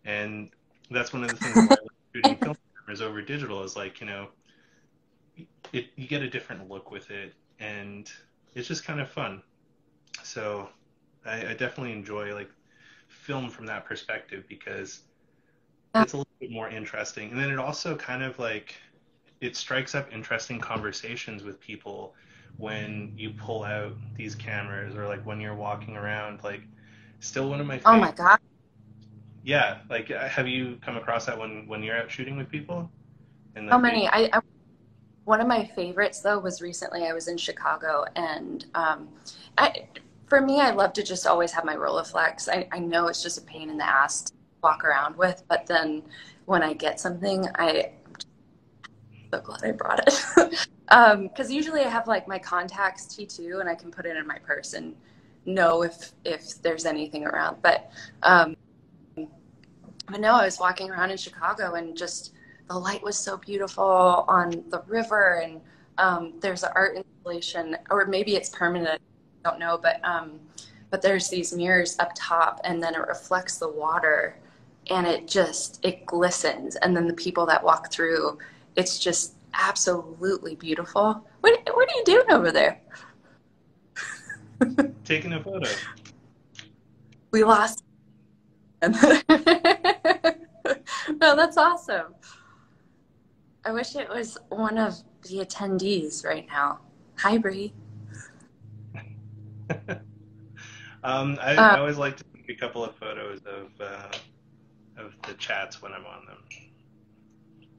And that's one of the things I like shooting *laughs* film cameras over digital is like you know, it you get a different look with it, and it's just kind of fun. So I, I definitely enjoy like film from that perspective because it's a little bit more interesting. And then it also kind of like it strikes up interesting conversations with people when you pull out these cameras or like when you're walking around like still one of my. Oh my god. Yeah, like uh, have you come across that when when you're out shooting with people? And How many? I, I, one of my favorites though was recently I was in Chicago and um, I for me, I love to just always have my Rolleiflex. I, I know it's just a pain in the ass to walk around with, but then when I get something, I, I'm so glad I brought it. Because *laughs* um, usually I have like my Contax T2 and I can put it in my purse and know if if there's anything around. But um, but no, I was walking around in Chicago and just the light was so beautiful on the river and um, there's an art installation or maybe it's permanent I don't know, but um, but there's these mirrors up top, and then it reflects the water, and it just it glistens, and then the people that walk through, it's just absolutely beautiful. What what are you doing over there? *laughs* Taking a photo. We lost. no, *laughs* that's awesome. I wish it was one of the attendees right now. Hi, Bree. *laughs* um, I, uh, I, always like to take a couple of photos of uh, of the chats when I'm on them.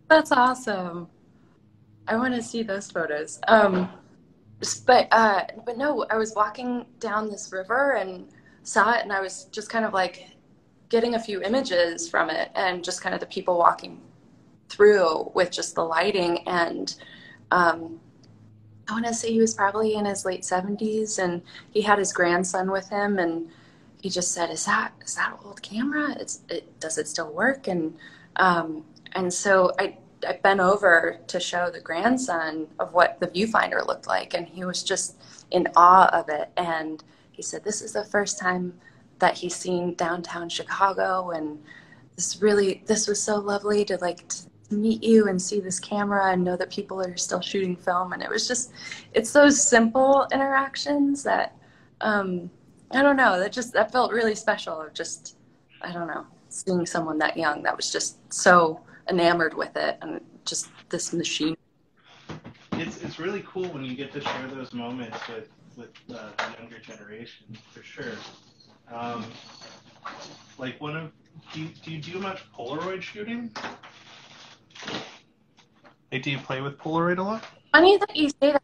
That's awesome. I want to see those photos. Um, but uh, but no, I was walking down this river and saw it, and I was just kind of like getting a few images from it, and just kind of the people walking through with just the lighting and um, I want to say he was probably in his late 70s and he had his grandson with him and he just said, is that, is that old camera? It's, it, does it still work? And, um, and so I, I bent over to show the grandson of what the viewfinder looked like. And he was just in awe of it. And he said, this is the first time that he's seen downtown Chicago. And this really, this was so lovely to like, to meet you and see this camera and know that people are still shooting film. And it was just it's those simple interactions that um i don't know that just that felt really special of just i don't know seeing someone that young that was just so enamored with it and just this machine. It's it's really cool when you get to share those moments with with uh, the younger generation for sure. Um like one of do you, do you do much Polaroid shooting? Like, do you play with Polaroid a lot? Funny that you say that.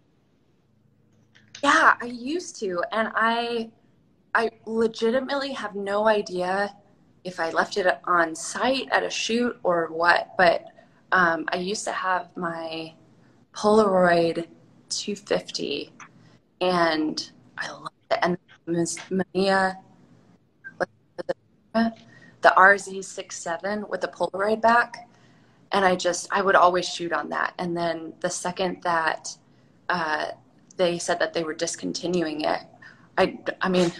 Yeah, I used to, and I, I legitimately have no idea if I left it on site at a shoot or what. But um, I used to have my Polaroid 250, and I loved it. And Ms. Mamiya, the RZ67 with the Polaroid back, and I just I would always shoot on that. And then the second that uh, they said that they were discontinuing it, I I mean,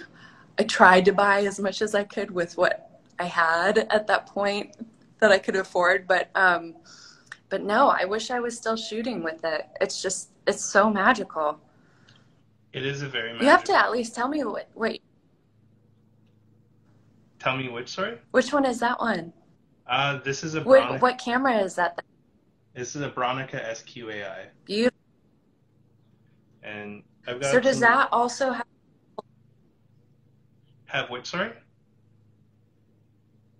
I tried to buy as much as I could with what I had at that point that I could afford, but um, but no, I wish I was still shooting with it. It's just it's so magical. It is a very magical. You have to at least tell me what what. Tell me which, sorry? Which one is that one? Uh, this is a What, Bronica, what camera is that? this is a Bronica SQ-Ai, Beautiful. and I've got. So does some- that also have have which? Sorry.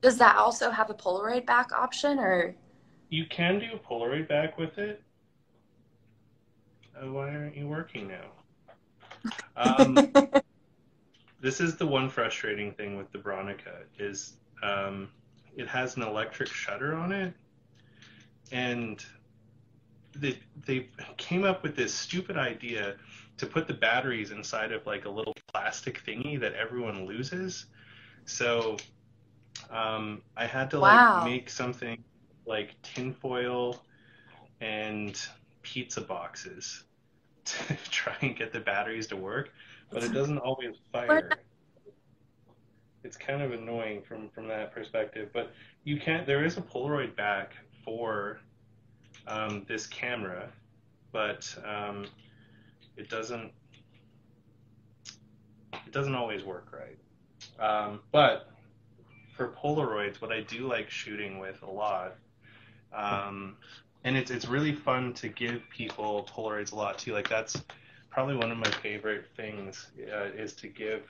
does that also have a Polaroid back option or? You can do Polaroid back with it. Uh, why aren't you working now? Um, *laughs* this is the one frustrating thing with the Bronica is um, it has an electric shutter on it, and they they came up with this stupid idea to put the batteries inside of like a little plastic thingy that everyone loses. So um, I had to like make something like tinfoil and pizza boxes *laughs* to try and get the batteries to work, but it doesn't always fire. It's kind of annoying from from that perspective, but you can't. There is a Polaroid back for um, this camera, but um, it doesn't. It doesn't always work right. Um, but for Polaroids, what I do like shooting with a lot, um, and it's it's really fun to give people Polaroids a lot too. Like that's probably one of my favorite things uh, is to give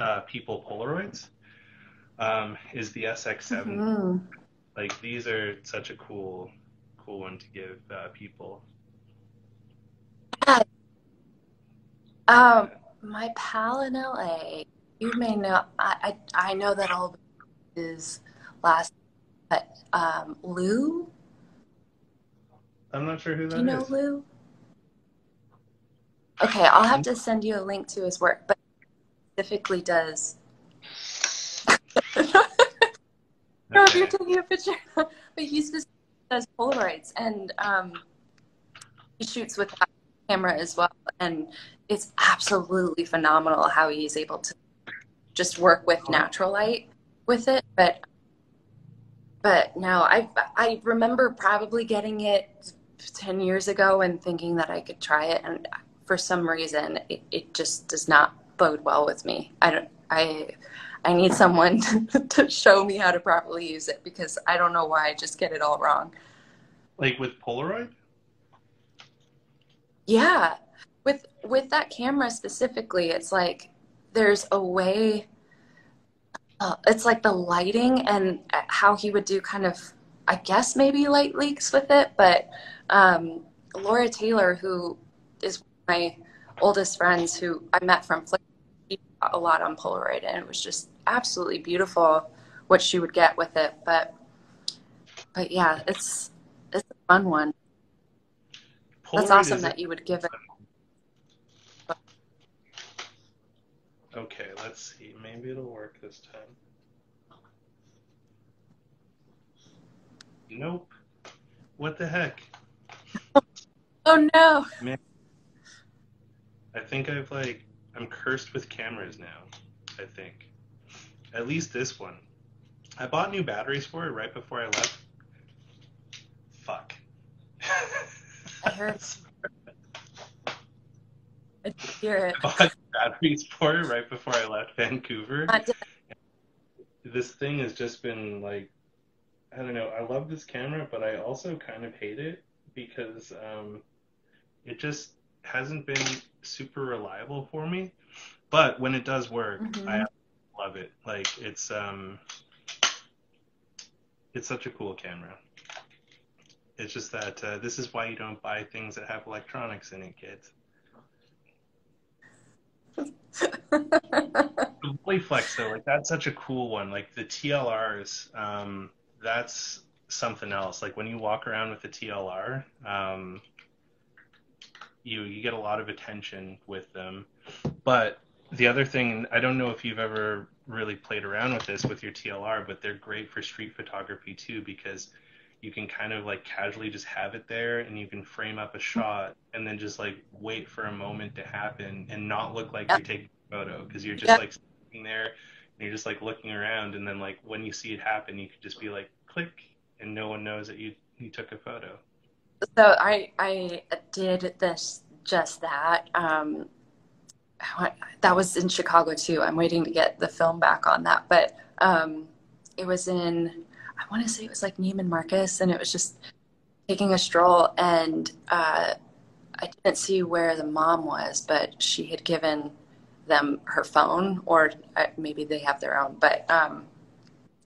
uh, people Polaroids. Um, is the SX7 Mhm. like these are such a cool cool one to give uh, people Um, my pal in LA, you may know, I, I, I know that all is last, but um, Lou, i'm not sure who do that you know is. Lou? Okay, I'll have to send you a link to his work, but specifically does. I don't if you're taking a picture, but he specifically does Polaroids and um, he shoots with that camera as well. And it's absolutely phenomenal how he's able to just work with natural light with it. But but no, I I remember probably getting it ten years ago and thinking that I could try it, and for some reason it, it just does not bode well with me. I don't I I need someone *laughs* to show me how to properly use it because I don't know why I just get it all wrong. like with polaroid Yeah, with with that camera specifically, it's like there's a way. Uh, it's like the lighting and how he would do kind of, I guess maybe light leaks with it. But um, Laura Taylor, who is my oldest friends, who I met from Flickr, a lot on Polaroid, and it was just absolutely beautiful what she would get with it. But but yeah, it's it's a fun one. That's awesome that you would give it. okay let's see maybe it'll work this time nope what the heck *laughs* Oh no! Man, i think i've like i'm cursed with cameras now i think at least this one i bought new batteries for it right before i left fuck I heard. I hear it. *laughs* I bought batteries for it right before I left Vancouver. This thing has just been like, I don't know. I love this camera, but I also kind of hate it because um, it just hasn't been super reliable for me. But when it does work, Mhm. I love it. Like it's um, it's such a cool camera. It's just that uh, this is why you don't buy things that have electronics in it, kids. *laughs* the Rolleiflex though, like that's such a cool one. Like the TLRs, um, that's something else. Like when you walk around with the TLR, um, you you get a lot of attention with them. But the other thing, I don't know if you've ever really played around with this with your TLR, but they're great for street photography too because you can kind of like casually just have it there and you can frame up a shot and then just like wait for a moment to happen and not look like you're taking a photo because you're just like sitting there and you're just like looking around and then like when you see it happen you could just be like click and no one knows that you you took a photo so i i did this just that um that was in chicago too. I'm waiting to get the film back on that but um it was in I want to say it was like Neiman Marcus, and it was just taking a stroll, and uh, I didn't see where the mom was, but she had given them her phone, or uh, maybe they have their own, but um,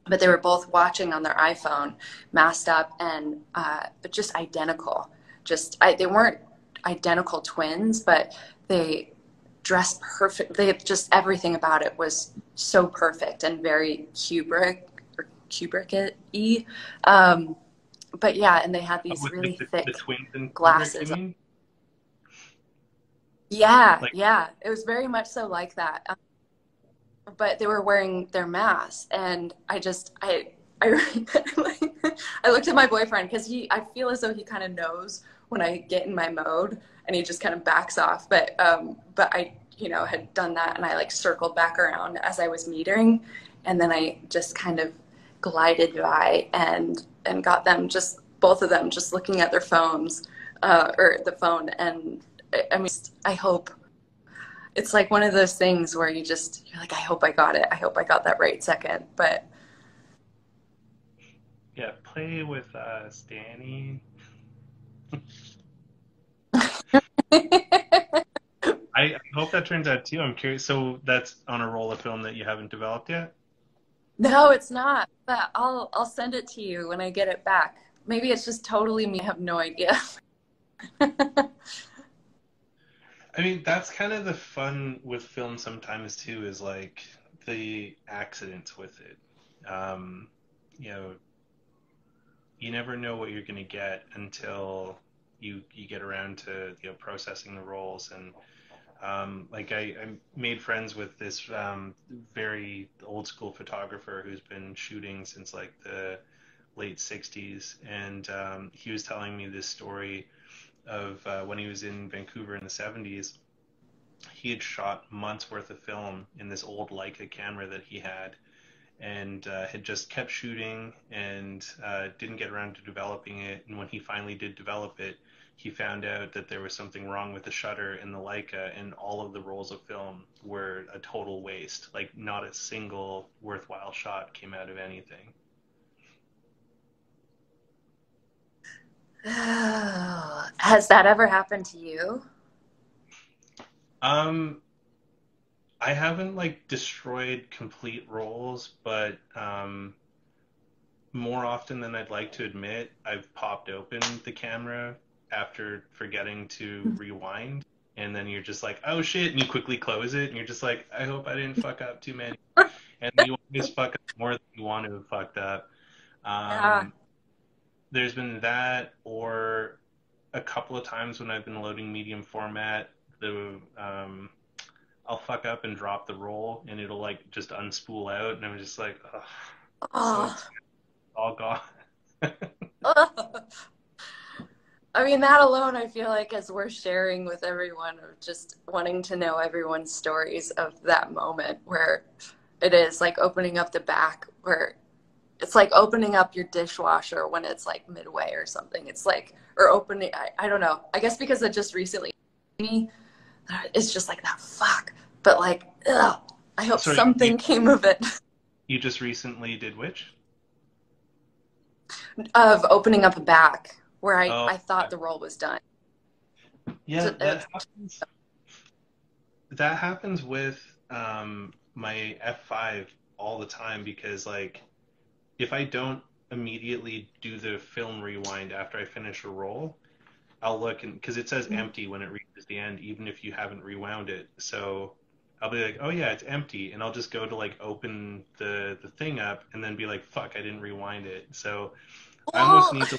but they were both watching on their iPhone, masked up, and uh, but just identical. Just I, they weren't identical twins, but they dressed perfect. They just everything about it was so perfect and very Kubrick Kubrick e. Um, but yeah, and they had these really the, thick the glasses. yeah, like, yeah, it was very much so like that. Um, but they were wearing their masks, and I just I I *laughs* I looked at my boyfriend because he I feel as though he kind of knows when I get in my mode, and he just kind of backs off. But um, but I you know had done that, and I like circled back around as I was metering, and then I just kind of glided by and and got them just both of them just looking at their phones uh, or the phone and I mean I hope it's like one of those things where you just you're like I hope I got it I hope I got that right second but yeah play with uh Danny *laughs* I hope that turns out too. I'm curious. So that's on a roll of film that you haven't developed yet. No, it's not. But I'll I'll send it to you when I get it back. Maybe it's just totally me. I have no idea. *laughs* I mean, that's kind of the fun with film sometimes too. Is like the accidents with it. Um, you know, you never know what you're going to get until you you get around to you know processing the rolls and um, like I, I, made friends with this um, very old school photographer who's been shooting since like the late 60s and um, he was telling me this story of uh, when he was in vancouver in the 70s he had shot months worth of film in this old leica camera that he had and uh, had just kept shooting and uh, didn't get around to developing it and when he finally did develop it he found out that there was something wrong with the shutter in the Leica, and all of the rolls of film were a total waste. Like, not a single worthwhile shot came out of anything. *sighs* Has that ever happened to you? Um, I haven't like destroyed complete rolls, but um, more often than I'd like to admit, I've popped open the camera after forgetting to hmm. rewind and then you're just like oh shit and you quickly close it and you're just like i hope i didn't *laughs* fuck up too many and you always fuck up more than you want to have fucked up um, yeah. There's been that or a couple of times when i've been loading medium format the um, i'll fuck up and drop the roll and it'll like just unspool out and i'm just like oh, so all gone. *laughs* I mean, that alone, I feel like, is worth sharing with everyone of just wanting to know everyone's stories of that moment where it is like opening up the back, where it's like opening up your dishwasher when it's like midway or something. It's like, or opening, I, I don't know. I guess because it just recently, it's just like that fuck. But like, ugh, I hope Sorry, something you, came of it. *laughs* You just recently did which? Of opening up a back where I, oh, I thought the roll was done. Yeah, so that happens. That happens with um, my F5 all the time because like if I don't immediately do the film rewind after I finish a roll, I'll look and because it says Mhm. empty when it reaches the end, even if you haven't rewound it. So I'll be like, oh yeah, it's empty, and I'll just go to like open the the thing up and then be like, fuck, I didn't rewind it. So I almost Oh, need to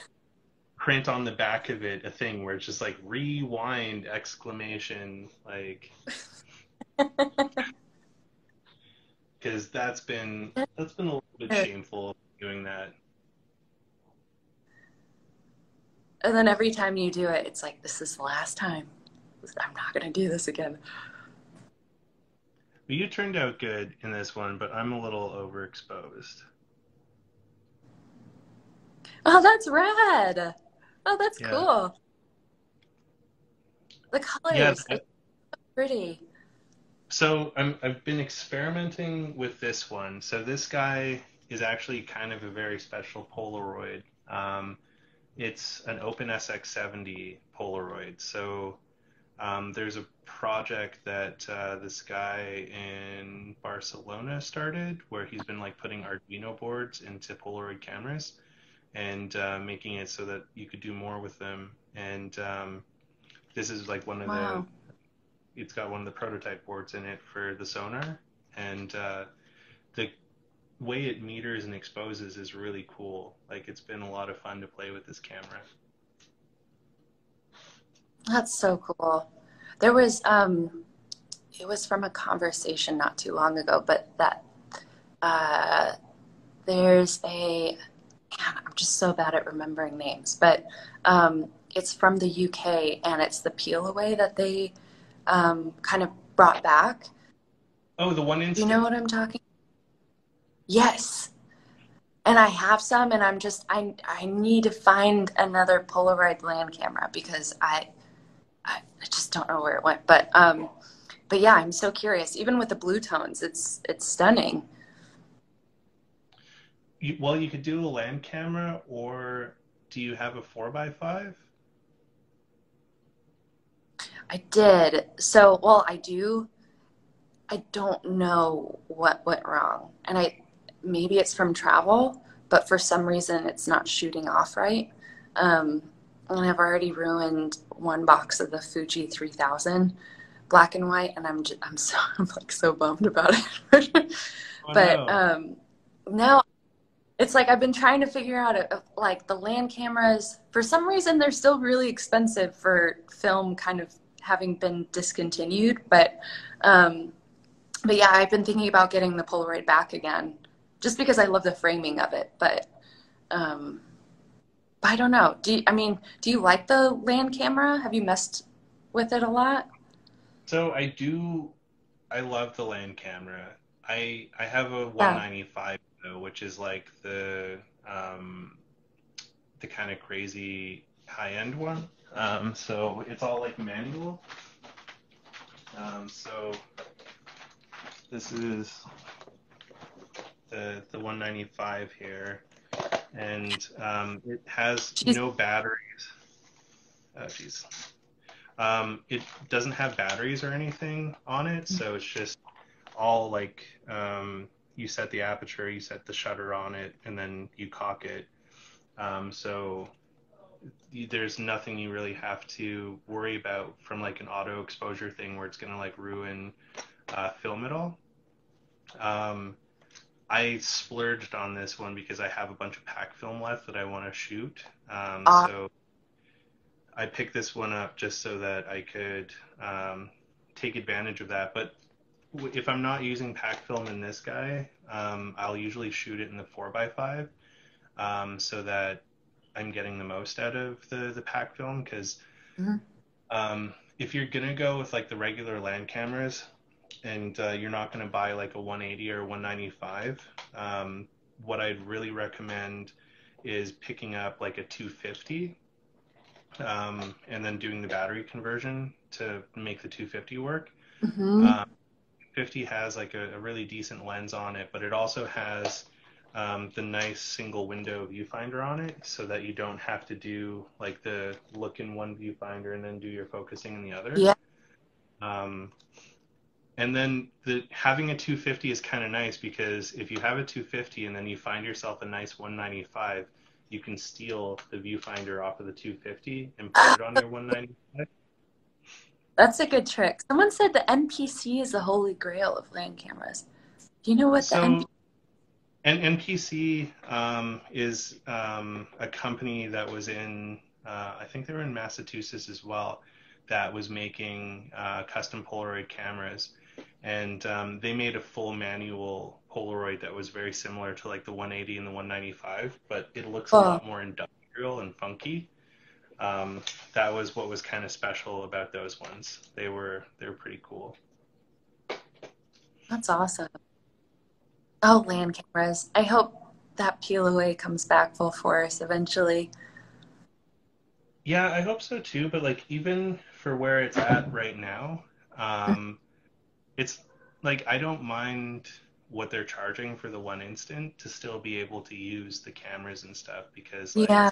print on the back of it a thing where it's just like rewind exclamation like *laughs* *laughs* because that's been that's been a little bit shameful doing that. and then every time you do it, it's like, this is the last time. I'm not going to do this again. But you turned out good in this one, but I'm a little overexposed. Oh, that's rad. Oh, that's Yeah. cool. The colors, Yeah, it's so pretty. So I'm I've been experimenting with this one. So this guy is actually kind of a very special Polaroid. Um, it's an Open SX70 Polaroid. So um, there's a project that uh, this guy in Barcelona started where he's been like putting Arduino boards into Polaroid cameras and uh, making it so that you could do more with them. And um, this is like one of Wow. the it's got one of the prototype boards in it for the sonar and uh, way it meters and exposes is really cool like it's been a lot of fun to play with this camera That's so cool. There was, um, it was from a conversation not too long ago, but that uh, there's a, man, I'm just so bad at remembering names, but um, it's from the UK and it's the peel away that they um, kind of brought back. oh the one in You know what I'm talking? Yes. And I have some and I'm just I I need to find another Polaroid land camera because I I, I just don't know where it went. But um but yeah, I'm so curious. Even with the blue tones, it's it's stunning. you, well you could do a land camera or do you have a 4x5 I did. So, well, I do. I don't know what went wrong. And I maybe it's from travel, but for some reason it's not shooting off right. Um, and I've already ruined one box of the Fuji 3000 black and white, and I'm just, I'm so *laughs* I'm like so bummed about it. oh, but no. um, no, it's like I've been trying to figure out uh like the land cameras. For some reason, they're still really expensive for film, kind of having been discontinued. But um, but yeah, I've been thinking about getting the Polaroid back again, just because I love the framing of it. But um, but I don't know. Do you, I mean, do you like the land camera? Have you messed with it a lot? So I do. I love the land camera. I I have a Yeah. 195 though, which is like the um, the kind of crazy high end one. Um, so it's all like manual. Um, so this is the the 195 here, and um, it has no batteries. Oh, jeez. Um, it doesn't have batteries or anything on it, so it's just all like um, you set the aperture, you set the shutter on it, and then you cock it. Um, so there's nothing you really have to worry about from like an auto exposure thing where it's gonna like ruin uh, film at all. Um, I splurged on this one because I have a bunch of pack film left that I want to shoot. Um, Ah. so I picked this one up just so that I could um, take advantage of that. But if I'm not using pack film in this guy, um, I'll usually shoot it in the 4x5 um, so that I'm getting the most out of the, the pack film. Because Mhm. um, if you're going to go with like the regular land cameras, and uh, you're not going to buy like a 180 or 195, um, what I'd really recommend is picking up like a 250 um, and then doing the battery conversion to make the 250 work. hmm Um, 50 has like a, a really decent lens on it, but it also has um, the nice single window viewfinder on it so that you don't have to do like the look in one viewfinder and then do your focusing in the other. Yeah. Um, and then the having a 250 is kind of nice because if you have a 250 and then you find yourself a nice 195, you can steal the viewfinder off of the 250 and put it on your 195. That's a good trick. Someone said the NPC is the holy grail of land cameras. Do you know what so, the NPC? And NPC um, is um, a company that was in, uh, I think they were in Massachusetts as well, that was making uh, custom Polaroid cameras and um, they made a full manual Polaroid that was very similar to like the 180 and the 195, but it looks oh. a lot more industrial and funky. Um, that was what was kind of special about those ones. They were they were pretty cool. That's awesome. Oh, land cameras. I hope that peel away comes back full force eventually. Yeah, I hope so too. But like even for where it's at right now, um, it's like I don't mind what they're charging for the one instant to still be able to use the cameras and stuff because like, yeah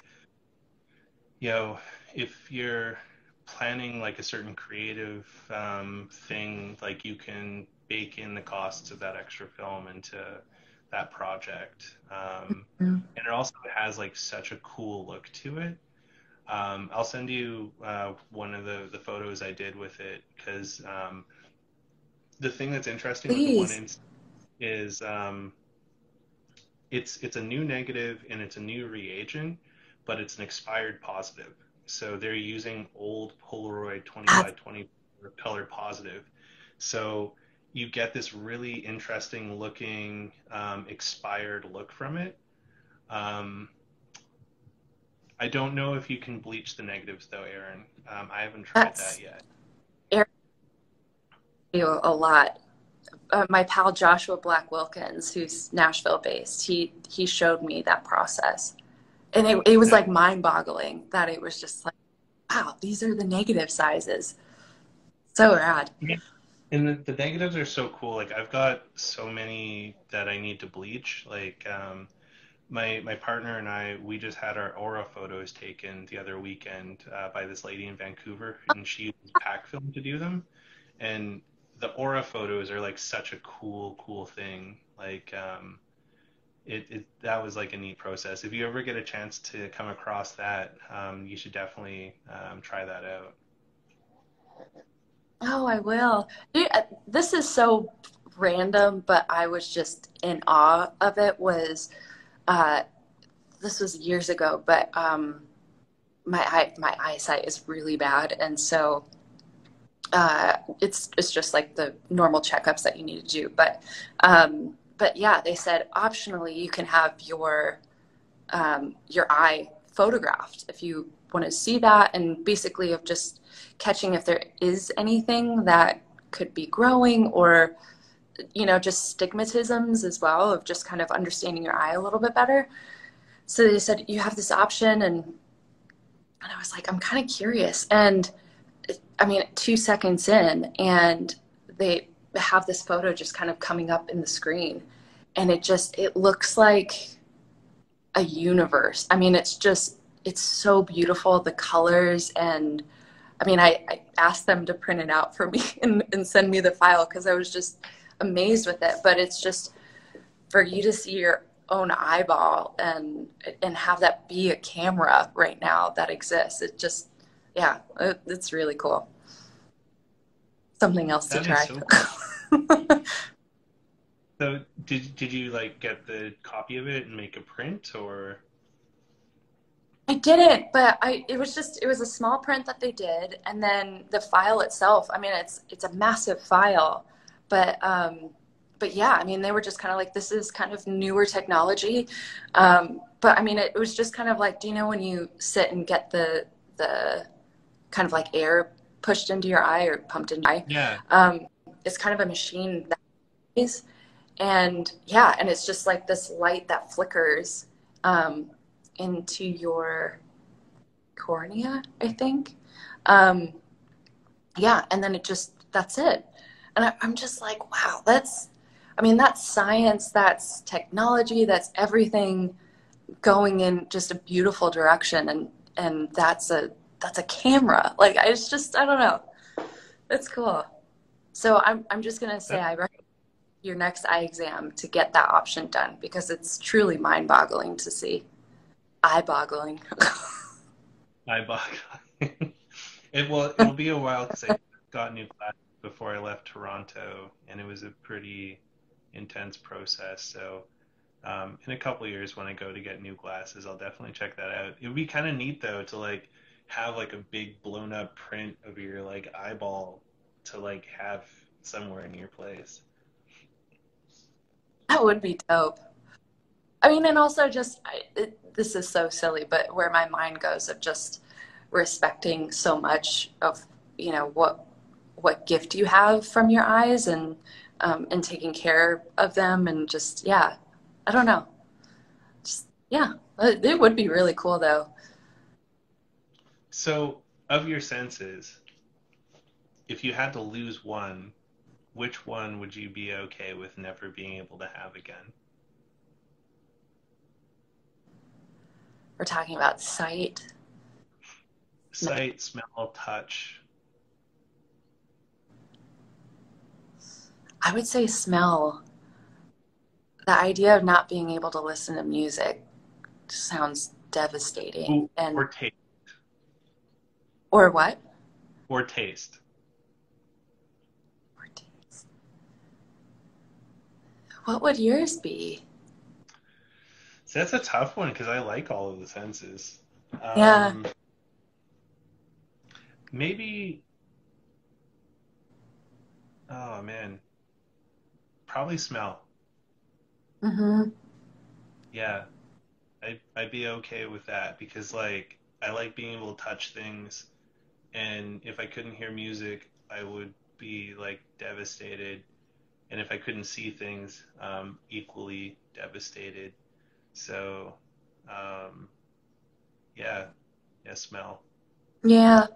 you know if you're planning like a certain creative um, thing like you can bake in the costs of that extra film into that project um, mm-hmm. and it also has like such a cool look to it um, i'll send you uh, one of the, the photos i did with it because um, the thing that's interesting Please. with the one is um, it's it's a new negative and it's a new reagent, but it's an expired positive. So they're using old Polaroid 20 by 20 color positive. So you get this really interesting looking um, expired look from it. Um, I don't know if you can bleach the negatives though, Aaron. Um, I haven't tried That's, that yet a lot. Uh, my pal Joshua Black Wilkins, who's Nashville based, he he showed me that process, and it it was like mind boggling that it was just like, wow, these are the negative sizes. So rad. And the, the negatives are so cool. Like I've got so many that I need to bleach. Like um, my my partner and I, we just had our aura photos taken the other weekend uh, by this lady in Vancouver, and she used pack film to do them. And the aura photos are like such a cool, cool thing. Like, um, it, it that was like a neat process. If you ever get a chance to come across that, um, you should definitely um, try that out. Oh, I will. Uh, this is so random, but I was just in awe of it. Was uh, this was years ago, but um, my eye, my eyesight is really bad, and so uh, it's it's just like the normal checkups that you need to do. But um, but yeah, they said optionally you can have your um, your eye photographed if you want to see that, and basically of just catching if there is anything that could be growing or you know just stigmatisms as well of just kind of understanding your eye a little bit better. So they said you have this option, and and I was like, I'm kind of curious and I mean, two seconds in, and they have this photo just kind of coming up in the screen, and it just it looks like a universe. I mean, it's just it's so beautiful, the colors, and I mean, I, I asked them to print it out for me *laughs* and, and send me the file because I was just amazed with it. But it's just for you to see your own eyeball and and have that be a camera right now that exists. It just yeah, it, it's really cool. Something else that to try. So, cool. *laughs* so, did did you like get the copy of it and make a print or? I didn't, but I it was just it was a small print that they did, and then the file itself. I mean, it's it's a massive file, but um, but yeah, I mean, they were just kind of like, this is kind of newer technology. Um, but I mean, it, it, was just kind of like, do you know when you sit and get the the kind of like air pushed into your eye or pumped into your eye. Yeah. Um, it's kind of a machine that is, and yeah, and it's just like this light that flickers um, into your cornea, I think. Um, yeah, and then it just that's it. And I, I'm just like, wow, that's, I mean, that's science, that's technology, that's everything going in just a beautiful direction, and and that's a that's a camera. Like it's just I don't know. It's cool. So I'm I'm just gonna say I recommend your next eye exam to get that option done because it's truly mind-boggling to see. Eye-boggling. *laughs* Eye-boggling. *laughs* it will it'll be a while because I got new glasses before I left Toronto, and it was a pretty intense process. So um, in a couple years when I go to get new glasses, I'll definitely check that out. It would be kind of neat though to like have like a big blown up print of your like eyeball to like have somewhere in your place. That would be dope. I mean, and also just I, it, this is so silly, but where my mind goes of just respecting so much of you know what what gift you have from your eyes and um, and taking care of them and just yeah I don't know. Just, yeah, it would be really cool though. So, of your senses, if you had to lose one, which one would you be okay with never being able to have again? We're talking about sight. Sight, smell, touch. I would say smell the idea of not being able to listen to music sounds devastating. Ooh, and or taste. Or what? Or taste. Or taste. What would yours be? See, that's a tough one because I like all of the senses. Um, yeah. Maybe. Oh man. Probably smell. Mm-hmm. Yeah, I I'd be okay with that because like I like being able to touch things, and if I couldn't hear music, I would be like devastated, and if I couldn't see things, um, equally devastated. So, um, yeah, yeah, smell. Yeah,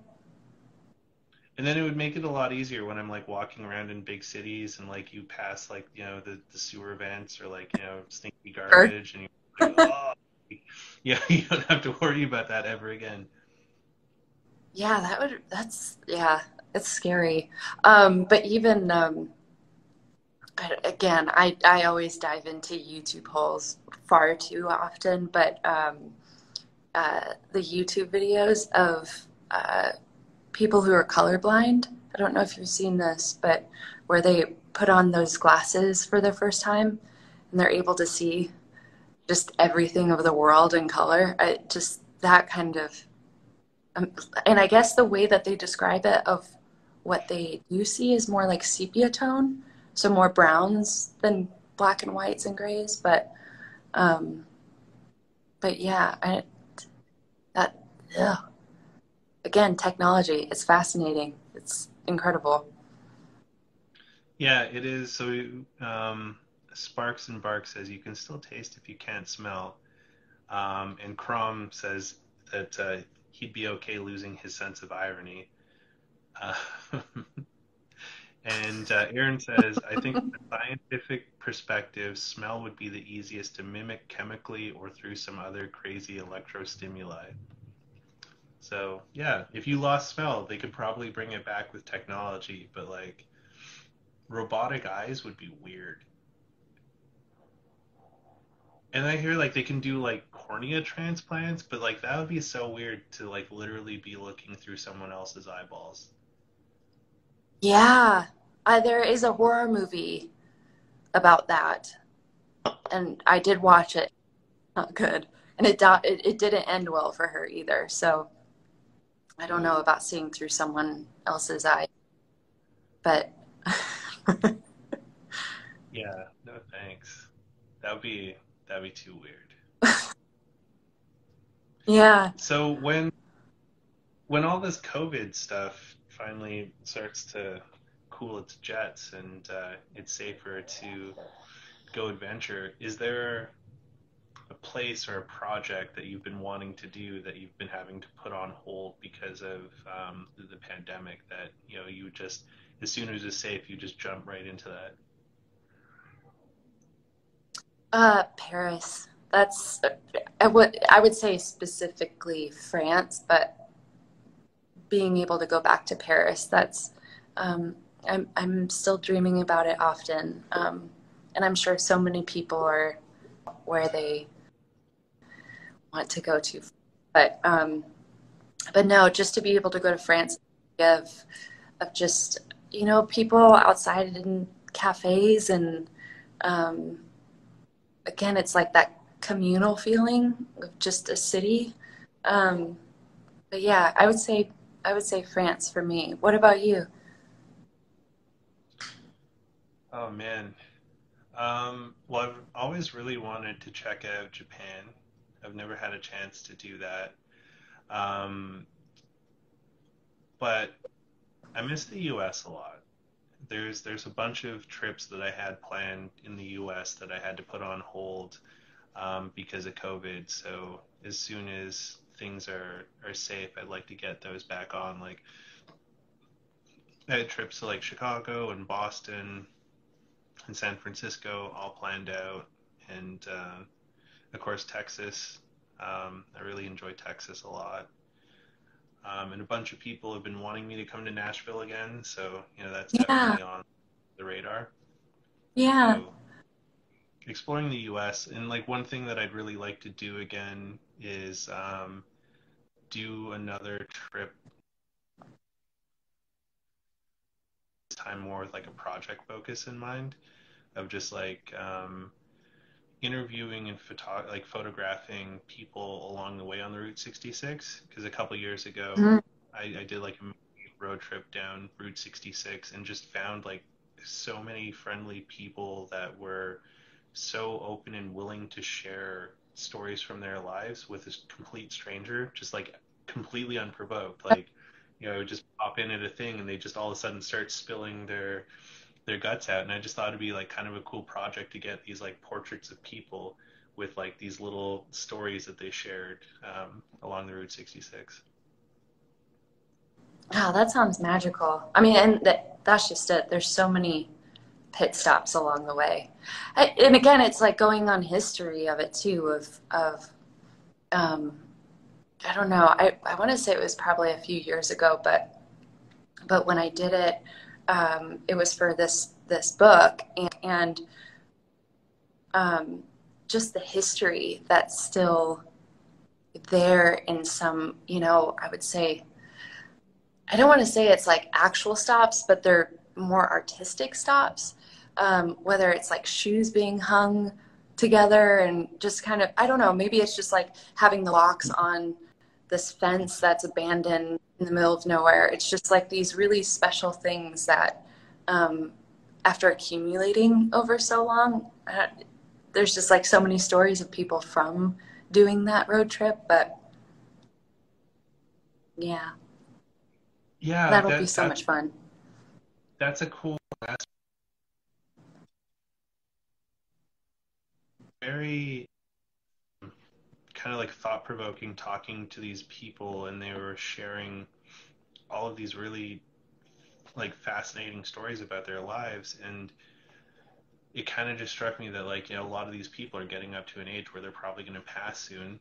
and then it would make it a lot easier when I'm like walking around in big cities and like you pass like you know the, the sewer vents or like you know stinky garbage and you're like, oh, *laughs* yeah, you don't have to worry about that ever again. Yeah, that would that's yeah, it's scary. Um, but even um, again, I I always dive into YouTube holes far too often, but um, uh, the YouTube videos of uh, people who are colorblind. I don't know if you've seen this, but where they put on those glasses for the first time and they're able to see just everything of the world in color. I, just that kind of, um, and I guess the way that they describe it of what they do see is more like sepia tone, so more browns than black and whites and grays. But, um, but yeah, I, that, yeah again, technology. It's fascinating. It's incredible. Yeah, it is. So um, Sparks and Bark says you can still taste if you can't smell. Um, and Crom says that uh, he'd be okay losing his sense of irony. Uh, *laughs* and uh, Aaron says, I think from a scientific perspective, smell would be the easiest to mimic chemically or through some other crazy electrostimuli. So yeah, if you lost smell, they could probably bring it back with technology, but like robotic eyes would be weird. And I hear like they can do like cornea transplants, but like that would be so weird to like literally be looking through someone else's eyeballs. Yeah, uh, there is a horror movie about that, and I did watch it. Not good, and it it, it didn't end well for her either. So I don't know about seeing through someone else's eye, but. *laughs* yeah, no thanks. That would be that'd be too weird. *laughs* yeah. So when when all this COVID stuff finally starts to cool its jets and uh, it's safer to go adventure, is there a place or a project that you've been wanting to do that you've been having to put on hold because of um, the pandemic that you know you just as soon as it's safe you just jump right into that uh paris. That's I would I would say specifically France, but being able to go back to Paris, that's um, I'm I'm still dreaming about it often, um, and I'm sure so many people are where they want to go to, but um, but no, just to be able to go to France, of of just you know people outside in cafes and um, again, it's like that communal feeling of just a city. Um, but yeah, I would say I would say France for me. What about you? Oh man. Um, well, I've always really wanted to check out Japan. I've never had a chance to do that. Um, but I miss the US a lot. There's there's a bunch of trips that I had planned in the US that I had to put on hold um, because of COVID. So as soon as things are, are safe, I'd like to get those back on. Like I had trips to like Chicago and Boston and San Francisco all planned out, and uh, of course Texas. Um, I really enjoy Texas a lot. Um, and a bunch of people have been wanting me to come to Nashville again, so you know that's yeah. definitely on the radar. Yeah. So, exploring the U.S. and like one thing that I'd really like to do again is um, do another trip. This time more with like a project focus in mind, of just like um, interviewing and photo like photographing people along the way on the Route 66. Because a couple years ago, mm-hmm. I, I did like a road trip down Route 66 and just found like so many friendly people that were so open and willing to share stories from their lives with a complete stranger, just like completely unprovoked. Like, you know, just pop in at a thing and they just all of a sudden start spilling their their guts out. And I just thought it'd be like kind of a cool project to get these like portraits of people with like these little stories that they shared um, along the Route 66. wow that sounds magical. I mean, and that, that's just it. There's so many pit stops along the way. I, and again, it's like going on history of it too, of, of, um, I don't know. I, I want to say it was probably a few years ago, but, but when I did it, um, it was for this, this book and, and um, just the history that's still there in some, you know, I would say, I don't want to say it's like actual stops, but they're more artistic stops um, whether it's like shoes being hung together and just kind of, I don't know, maybe it's just like having the locks on this fence that's abandoned in the middle of nowhere. It's just like these really special things that, um, after accumulating over so long, uh, there's just like so many stories of people from doing that road trip. But yeah, yeah, that'll that, be so much fun. That's a cool aspect very kind of like thought provoking talking to these people and they were sharing all of these really like fascinating stories about their lives and it kind of just struck me that like you know a lot of these people are getting up to an age where they're probably going to pass soon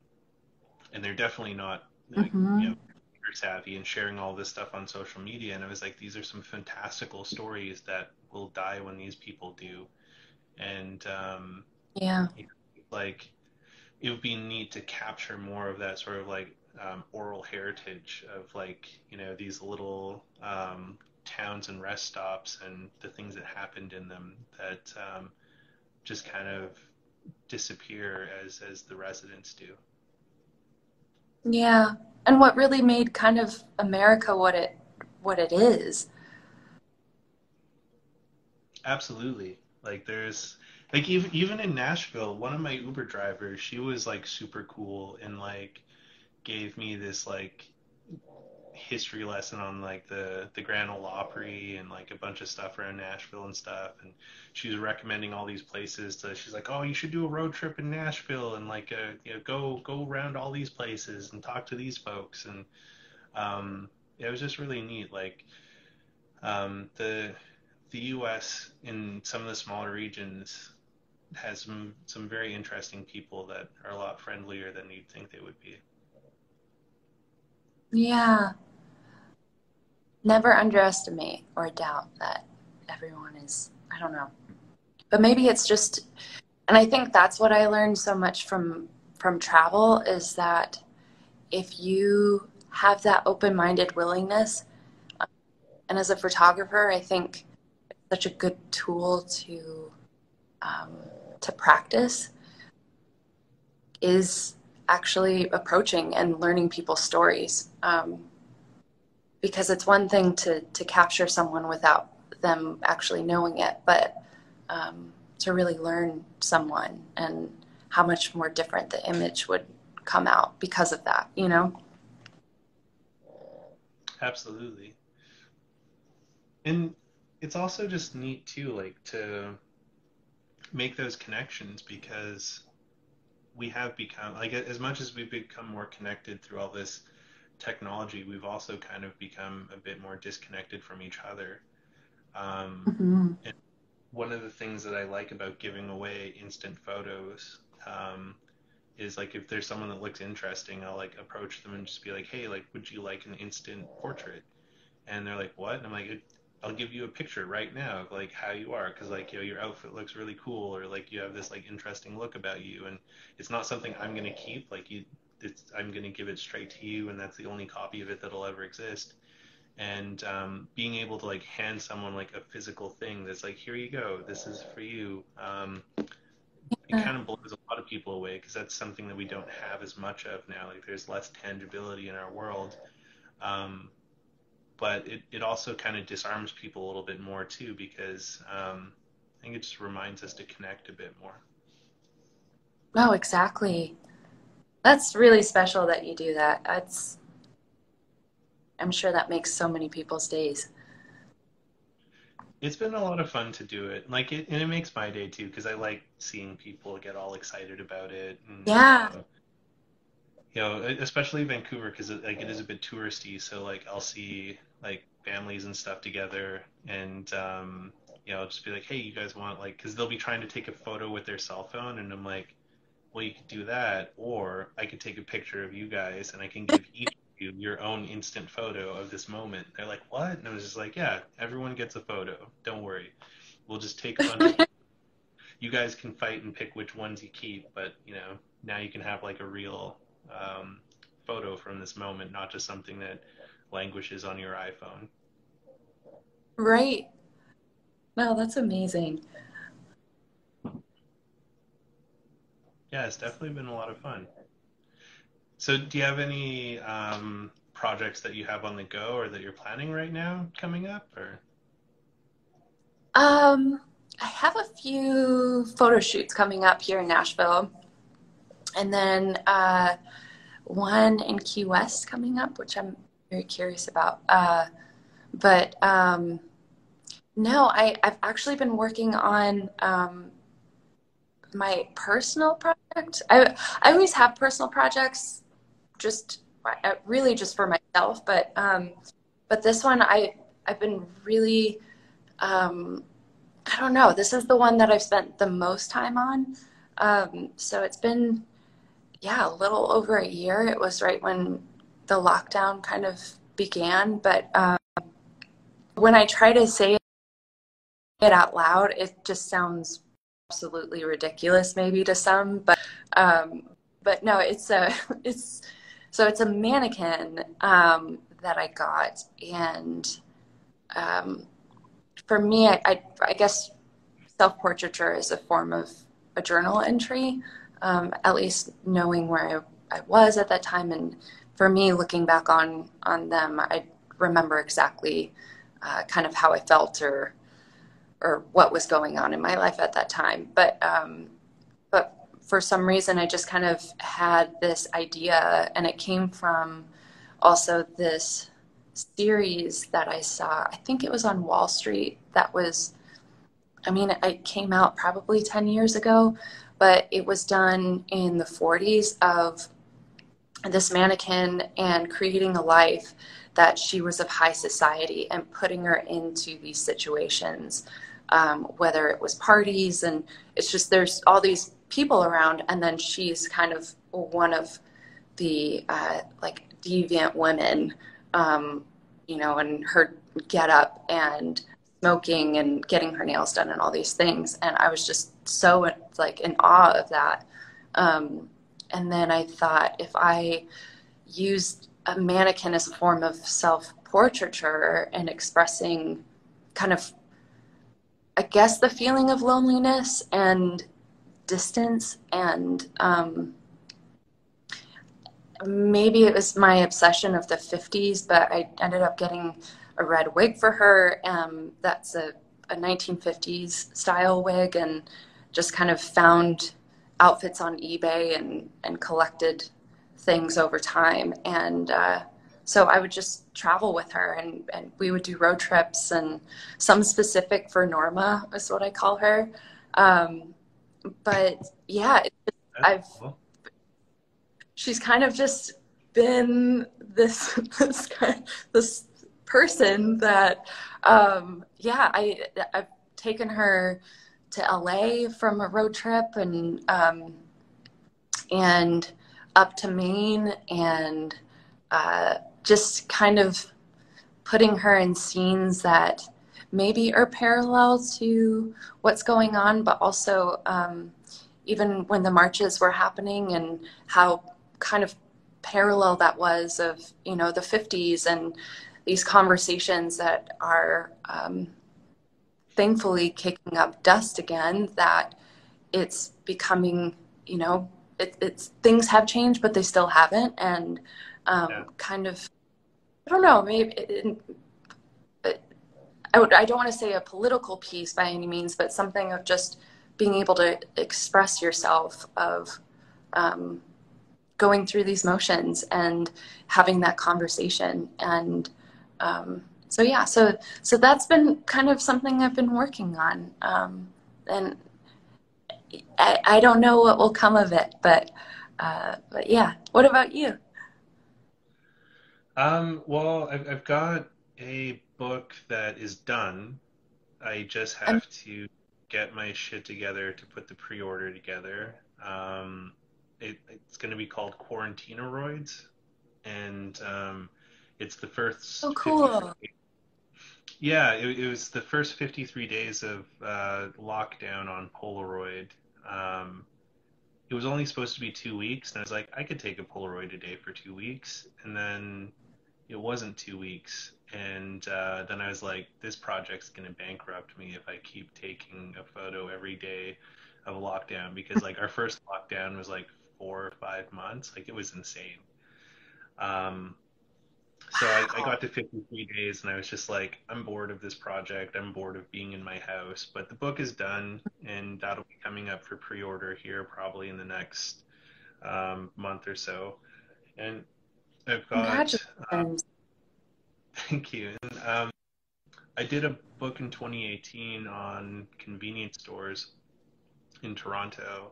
and they're definitely not like, mm-hmm. you know savvy and sharing all this stuff on social media and i was like these are some fantastical stories that will die when these people do and um yeah. Like, it would be neat to capture more of that sort of like um, oral heritage of like, you know, these little um, towns and rest stops and the things that happened in them that um, just kind of disappear as as the residents do. Yeah, and what really made kind of America what it what it is. Absolutely. Like there's like even even in Nashville, one of my Uber drivers, she was like super cool and like gave me this like history lesson on like the the Grand Ole Opry and like a bunch of stuff around Nashville and stuff. And she was recommending all these places to she's like oh you should do a road trip in Nashville and like uh, you know go go around all these places and talk to these folks. And um it was just really neat like um the the US in some of the smaller regions has some some very interesting people that are a lot friendlier than you'd think they would be. Yeah. never underestimate or doubt that everyone is, I don't know. But maybe it's just, and I think that's what I learned so much from from travel is that if you have that open-minded willingness and as a photographer i think it's such a good tool to um, to practice is actually approaching and learning people's stories. Um, because it's one thing to to capture someone without them actually knowing it but um, to really learn someone and how much more different the image would come out because of that you know? Absolutely. And it's also just neat too like to make those connections because we have become like as much as we've become more connected through all this technology we've also kind of become a bit more disconnected from each other. Um, mm-hmm. and one of the things that i like about giving away instant photos um, is like if there's someone that looks interesting i'll like approach them and just be like hey like would you like an instant portrait? And they're like what? And i'm like I'll give you a picture right now of like how you are because like you know your outfit looks really cool or like you have this like interesting look about you and it's not something I'm gonna keep like you it's I'm gonna give it straight to you and that's the only copy of it that'll ever exist. And um, being able to like hand someone like a physical thing that's like here you go this is for you um, it kind of blows a lot of people away because that's something that we don't have as much of now like there's less tangibility in our world. Um, but it, it also kind of disarms people a little bit more too because um, I think it just reminds us to connect a bit more. Oh, exactly. That's really special that you do that. That's I'm sure that makes so many people's days. It's been a lot of fun to do it. Like it and it makes my day too because I like seeing people get all excited about it. And, yeah. Uh, you know, especially Vancouver because like it is a bit touristy. So like I'll see like families and stuff together and um, you know just be like hey you guys want like because they'll be trying to take a photo with their cell phone and i'm like well you could do that or i could take a picture of you guys and i can give *laughs* each of you your own instant photo of this moment. They're like what? And i was just like yeah everyone gets a photo. Don't worry. We'll just take a bunch of you guys can fight and pick which ones you keep but you know now you can have like a real um, photo from this moment not just something that languishes on your iPhone. Right. Wow, that's amazing. Yeah, it's definitely been a lot of fun. So, do you have any um, projects that you have on the go or that you're planning right now coming up, or? Um, I have a few photo shoots coming up here in Nashville, and then uh, one in Key West coming up, which I'm very curious about. Uh, but um, no, I, I've actually been working on um, my personal project. I, I always have personal projects, just uh, really just for myself. But um, but this one, I I've been really um, I don't know. This is the one that I've spent the most time on. Um, so it's been yeah a little over a year. It was right when the lockdown kind of began. But um, when I try to say it out loud, it just sounds absolutely ridiculous, maybe to some. But um, but no, it's a *laughs* it's so it's a mannequin um, that I got, and um, for me, I, I, I guess self portraiture is a form of a journal entry. Um, at least knowing where I, I was at that time and for me, looking back on on them, I remember exactly uh, kind of how I felt or or what was going on in my life at that time. But um, but for some reason, I just kind of had this idea, and it came from also this series that I saw. I think it was on Wall Street. That was, I mean, it came out probably ten years ago, but it was done in the 40s of this mannequin and creating a life that she was of high society and putting her into these situations, um, whether it was parties and it's just there's all these people around, and then she's kind of one of the uh, like deviant women, um, you know, and her get up and smoking and getting her nails done and all these things. And I was just so like in awe of that. Um, and then I thought if I used a mannequin as a form of self portraiture and expressing kind of, I guess, the feeling of loneliness and distance and um, maybe it was my obsession of the 50s, but I ended up getting a red wig for her. Um, that's a, a 1950s style wig, and just kind of found outfits on eBay and, and collected things over time. And uh, so I would just travel with her, and, and we would do road trips, and some specific for Norma is what I call her. Um, but yeah, I've she's kind of just been this *laughs* this kind, this person that um, yeah I I've taken her to LA from a road trip and um, and up to Maine and uh, just kind of putting her in scenes that maybe are parallel to what's going on, but also um, even when the marches were happening and how kind of parallel that was of you know the 50s and these conversations that are um, thankfully kicking up dust again that it's becoming you know it, it's things have changed but they still haven't and um, yeah. kind of i don't know maybe it, it, I, would, I don't want to say a political piece by any means but something of just being able to express yourself of um, going through these motions and having that conversation and um, so yeah so so that's been kind of something i've been working on um, and I, I don't know what will come of it but uh, but yeah what about you um, well I've, I've got a book that is done i just have um, to get my shit together to put the pre-order together um, it, it's going to be called Quarantineroids, and um, it's the first. Oh, cool. Yeah, it, it, was the first 53 days of uh, lockdown on Polaroid. Um, it was only supposed to be two weeks, and I was like, I could take a Polaroid a day for two weeks, and then it wasn't two weeks, and uh, then I was like, this project's gonna bankrupt me if I keep taking a photo every day of a lockdown because like our first lockdown was like four or five months. Like it was insane. Um, so I, I, got to 53 days and I was just like, I'm bored of this project. I'm bored of being in my house. But the book is done and that'll be coming up for pre order here probably in the next um, month or so. And I've got. Um, *laughs* thank you. And, um, I did a book in 2018 on convenience stores in Toronto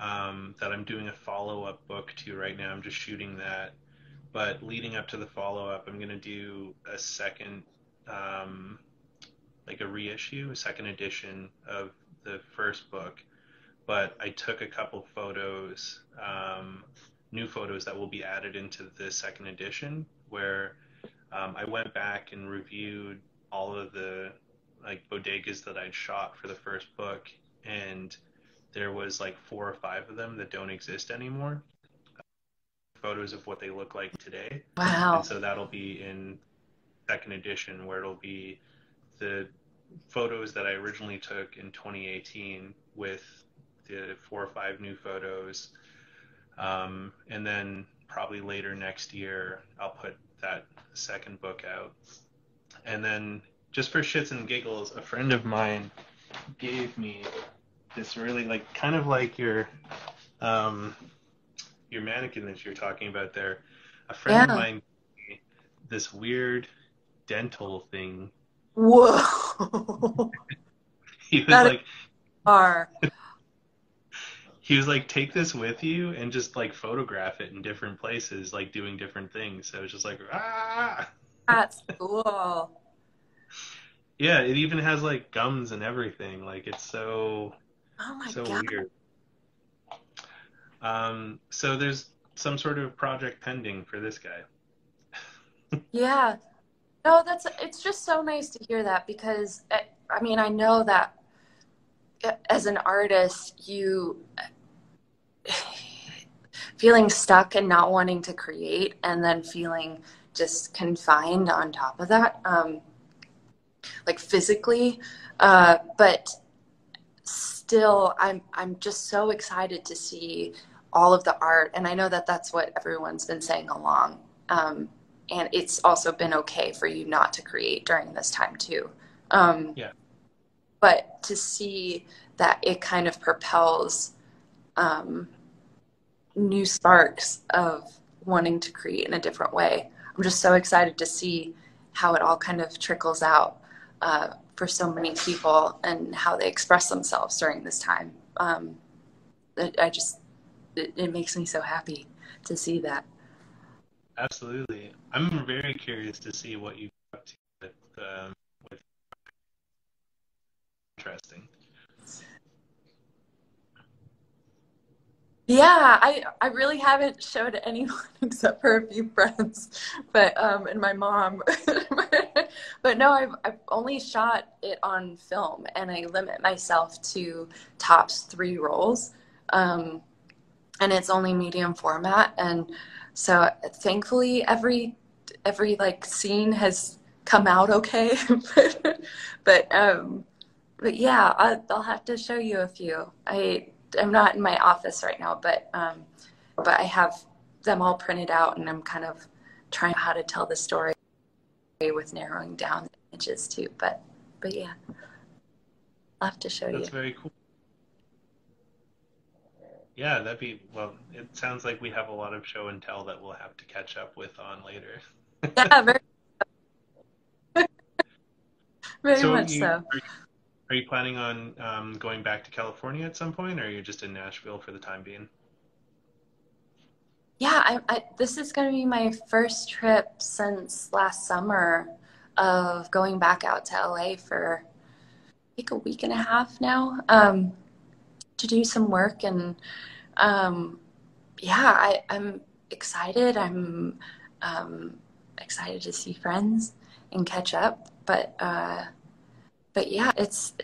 um, that I'm doing a follow up book to right now. I'm just shooting that. But leading up to the follow up, I'm going to do a second, um, like a reissue, a second edition of the first book. But I took a couple photos, um, new photos that will be added into the second edition, where um, I went back and reviewed all of the like bodegas that I'd shot for the first book and there was like four or five of them that don't exist anymore. Photos of what they look like today. Wow. And so that'll be in second edition where it'll be the photos that I originally took in 2018 with the four or five new photos. Um, and then probably later next year, I'll put that second book out. And then just for shits and giggles, a friend of mine gave me this really like kind of like your um your mannequin that you're talking about there. A friend yeah. of mine this weird dental thing. Whoa. *laughs* he was that like are *laughs* he was like take this with you and just like photograph it in different places like doing different things so it was just like ah that's *laughs* cool yeah it even has like gums and everything like it's so Oh my so god. weird. Um, so there's some sort of project pending for this guy. *laughs* yeah. No, that's it's just so nice to hear that because eh, I mean I know that eh, as an artist you feeling stuck and not wanting to create and then feeling just confined on top of that um, like physically uh, but still i'm i'm just so excited to see all of the art and i know that that's what everyone's been saying along um, and it's also been okay for you not to create during this time too. Um, yeah. but to see that it kind of propels um, new sparks of wanting to create in a different way. I'm just so excited to see how it all kind of trickles out uh, for so many people and how they express themselves during this time. Um, I just, it, it, makes me so happy to see that. Absolutely. I'm very curious to see what you got to with, um, with interesting. Yeah, I, I really haven't showed anyone *laughs* except for a few friends, but um, and my mom. *laughs* but no, I've I've only shot it on film, and I limit myself to tops three rolls, um, and it's only medium format, and so thankfully every every like scene has come out okay, *laughs* but but um, but yeah, I, I'll have to show you a few. I I'm not in my office right now, but um, but I have them all printed out, and I'm kind of trying how to tell the story with narrowing down the images too. But but yeah, I'll have to show That's you. That's very cool. Yeah, that'd be well. It sounds like we have a lot of show and tell that we'll have to catch up with on later. yeah, very, *laughs* very so much you, so. Are, are you planning on um, going back to California at some point, or are you just in Nashville for the time being? Yeah, I, I, this is going to be my first trip since last summer of going back out to LA for like a week and a half now um, to do some work. And um, yeah, I, am excited. I'm um, excited to see friends and catch up. But uh, but yeah, it's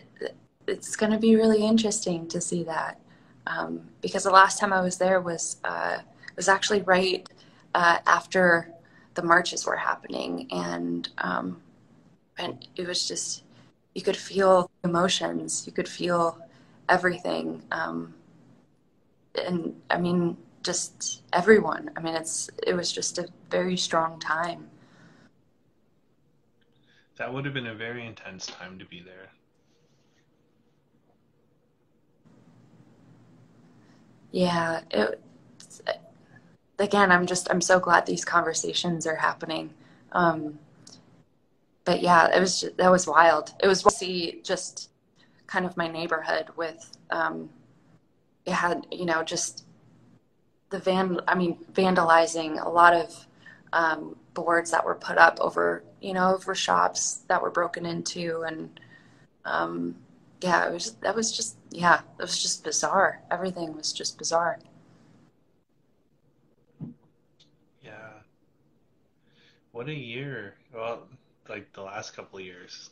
it's going to be really interesting to see that um, because the last time I was there was uh, was actually right uh, after the marches were happening, and um, and it was just you could feel emotions, you could feel everything, um, and I mean just everyone. I mean, it's it was just a very strong time. That would have been a very intense time to be there. Yeah, it, again, I'm just I'm so glad these conversations are happening. Um, but yeah, it was just, that was wild. It was to see just kind of my neighborhood with um, it had you know just the van. I mean, vandalizing a lot of um, boards that were put up over you know, over shops that were broken into and um, yeah, it was that was just yeah, it was just bizarre. Everything was just bizarre. Yeah. What a year. Well, like the last couple years.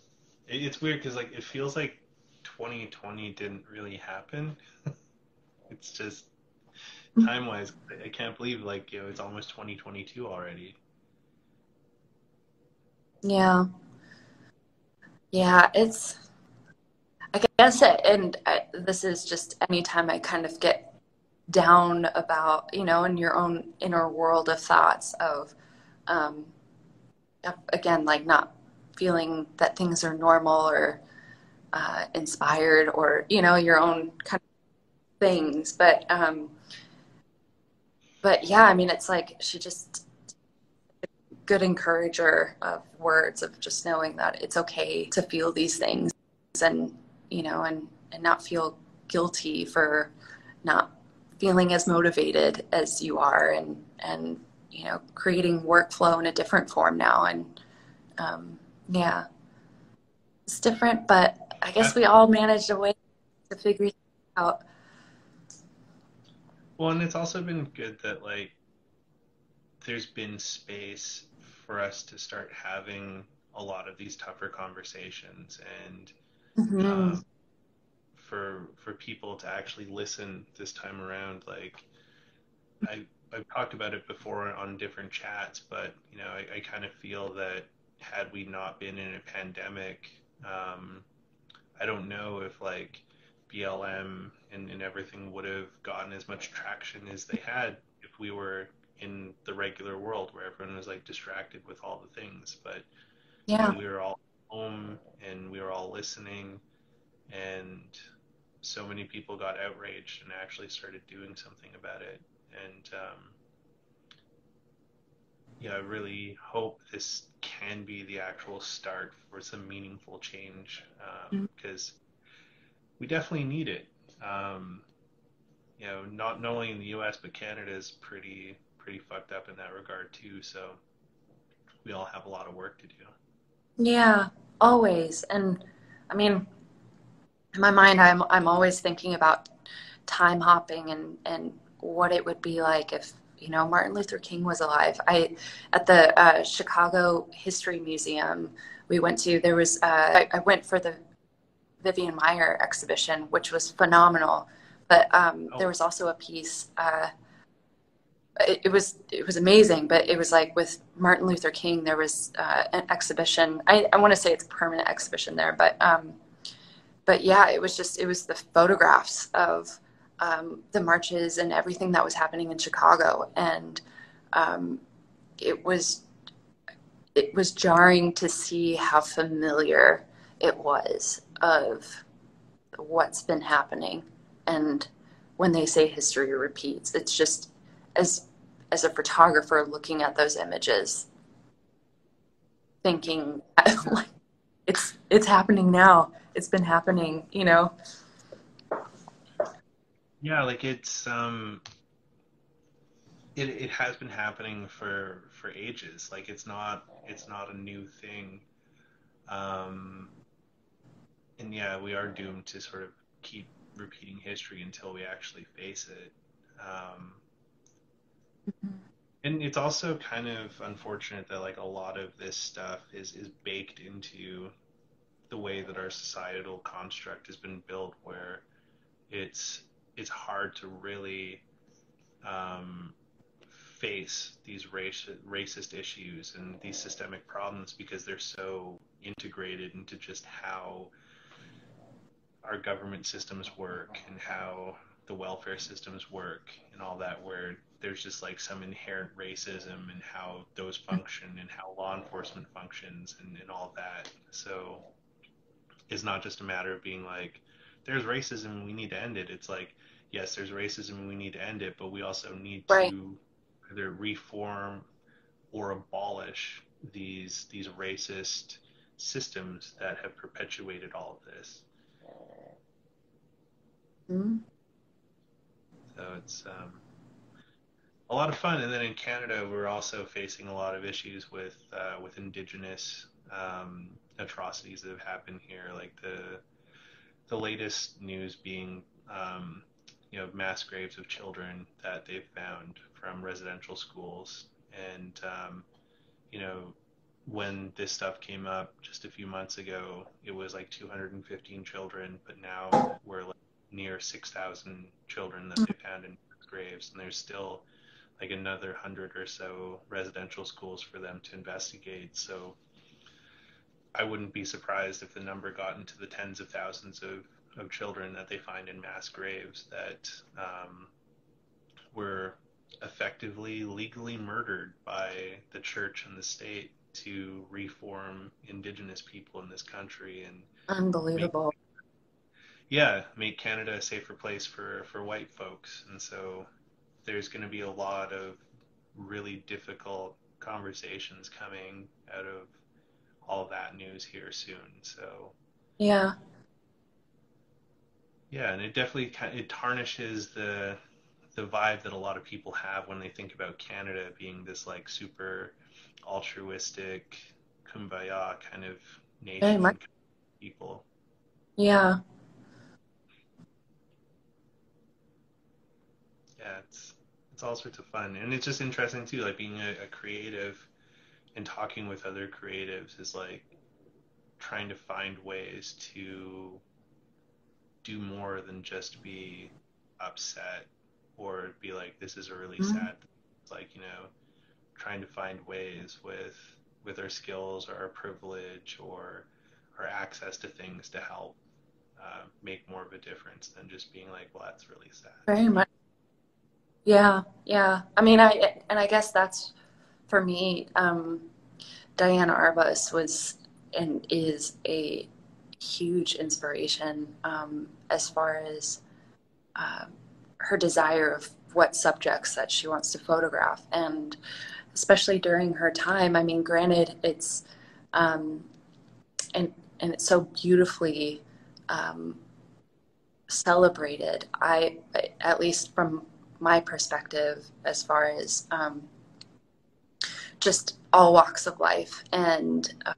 it's weird because like it feels like 2020 didn't really happen. *laughs* it's just *laughs* time wise, I can't believe like you know it's almost 2022 already. Yeah. Yeah, it's, I guess, it, and I, this is just anytime I kind of get down about, you know, in your own inner world of thoughts of, um, again, like not feeling that things are normal or uh, inspired or, you know, your own kind of things. But, um, but yeah, I mean, it's like she just, good encourager of words of just knowing that it's okay to feel these things and you know and and not feel guilty for not feeling as motivated as you are and and you know creating workflow in a different form now and um, yeah it's different but i guess we all managed a way to figure it out. Well and it's also been good that like there's been space for us to start having a lot of these tougher conversations and Mm-hmm. um, for for people to actually listen this time around. Like I I've talked about it before on different chats but you know I, I kind of feel that had we not been in a pandemic um, I don't know if like BLM and, and everything would have gotten as much traction as they had if we were in the regular world where everyone was like distracted with all the things but Yeah. we were all home and we were all listening and so many people got outraged and actually started doing something about it and um, yeah i really hope this can be the actual start for some meaningful change because we definitely need it. Um, you know not, not only in the us but canada is pretty pretty fucked up in that regard too so we all have a lot of work to do. Yeah, always. And I mean, in my mind, I'm I'm always thinking about time hopping and and what it would be like if, you know, Martin Luther King was alive. I at the uh, Chicago History Museum we went to, there was uh, I, I went for the Vivian Maier exhibition, which was phenomenal. But um, Oh. there was also a piece. Uh, it, it was it was amazing, but it was like with Martin Luther King, there was uh, an exhibition. I, I want to say it's a permanent exhibition there, but um, but yeah, it was just it was the photographs of um, the marches and everything that was happening in Chicago, and um, it was it was jarring to see how familiar it was of what's been happening, and when they say history repeats, it's just as as a photographer looking at those images thinking *laughs* like it's it's happening now. It's been happening you know Yeah, like it's um it it has been happening for for ages. Like it's not it's not a new thing. Um and yeah, we are doomed to sort of keep repeating history until we actually face it. Um and it's also kind of unfortunate that like a lot of this stuff is is baked into the way that our societal construct has been built where it's it's hard to really um, face these race, racist issues and these systemic problems because they're so integrated into just how our government systems work and how the welfare systems work and all that where there's just like some inherent racism and how those function and how law enforcement functions and, and all that. So it's not just a matter of being like there's racism we need to end it it's like yes there's racism and we need to end it but we also need Right. to either reform or abolish these these racist systems that have perpetuated all of this Mhm. so it's um, a lot of fun and then in canada we're also facing a lot of issues with uh, with indigenous um, atrocities that have happened here like the the latest news being um, you know mass graves of children that they've found from residential schools. And um, you know when this stuff came up just a few months ago it was like 215 children but now we're like near 6000 children that they found in graves. And there's still like another 100 or so residential schools for them to investigate. So I wouldn't be surprised if the number got into the tens of thousands of, of children that they find in mass graves that um, were effectively legally murdered by the church and the state to reform indigenous people in this country and unbelievable yeah, make Canada a safer place for, for white folks. And so there's going to be a lot of really difficult conversations coming out of all that news here soon. So yeah yeah, and it definitely it tarnishes the the vibe that a lot of people have when they think about Canada being this like super altruistic kumbaya kind of nation much. people. yeah yeah, it's it's all sorts of fun, and it's just interesting too, like being a, a creative. And talking with other creatives is like trying to find ways to do more than just be upset or be like this is a really mm-hmm. sad it's like you know trying to find ways with with our skills or our privilege or our access to things to help uh, make more of a difference than just being like well that's really sad. Very much. Yeah yeah. I mean i and i guess that's for me um diane arbus was and is a huge inspiration um, as far as uh, her desire of what subjects that she wants to photograph. And especially during her time i mean granted it's um, and and it's so beautifully um, celebrated. I, at least from my perspective as far as um, just all walks of life and uh,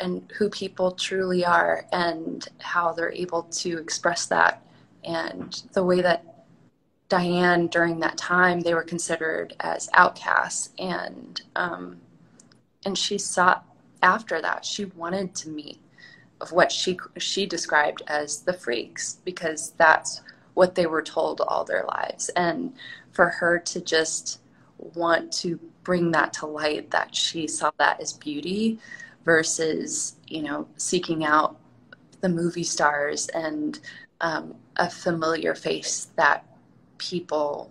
and who people truly are and how they're able to express that. And the way that Diane during that time they were considered as outcasts and um, and she sought after that. She wanted to meet of what she she described as the freaks because that's what they were told all their lives. And for her to just want to bring that to light that she saw that as beauty versus you know seeking out the movie stars and um, a familiar face that people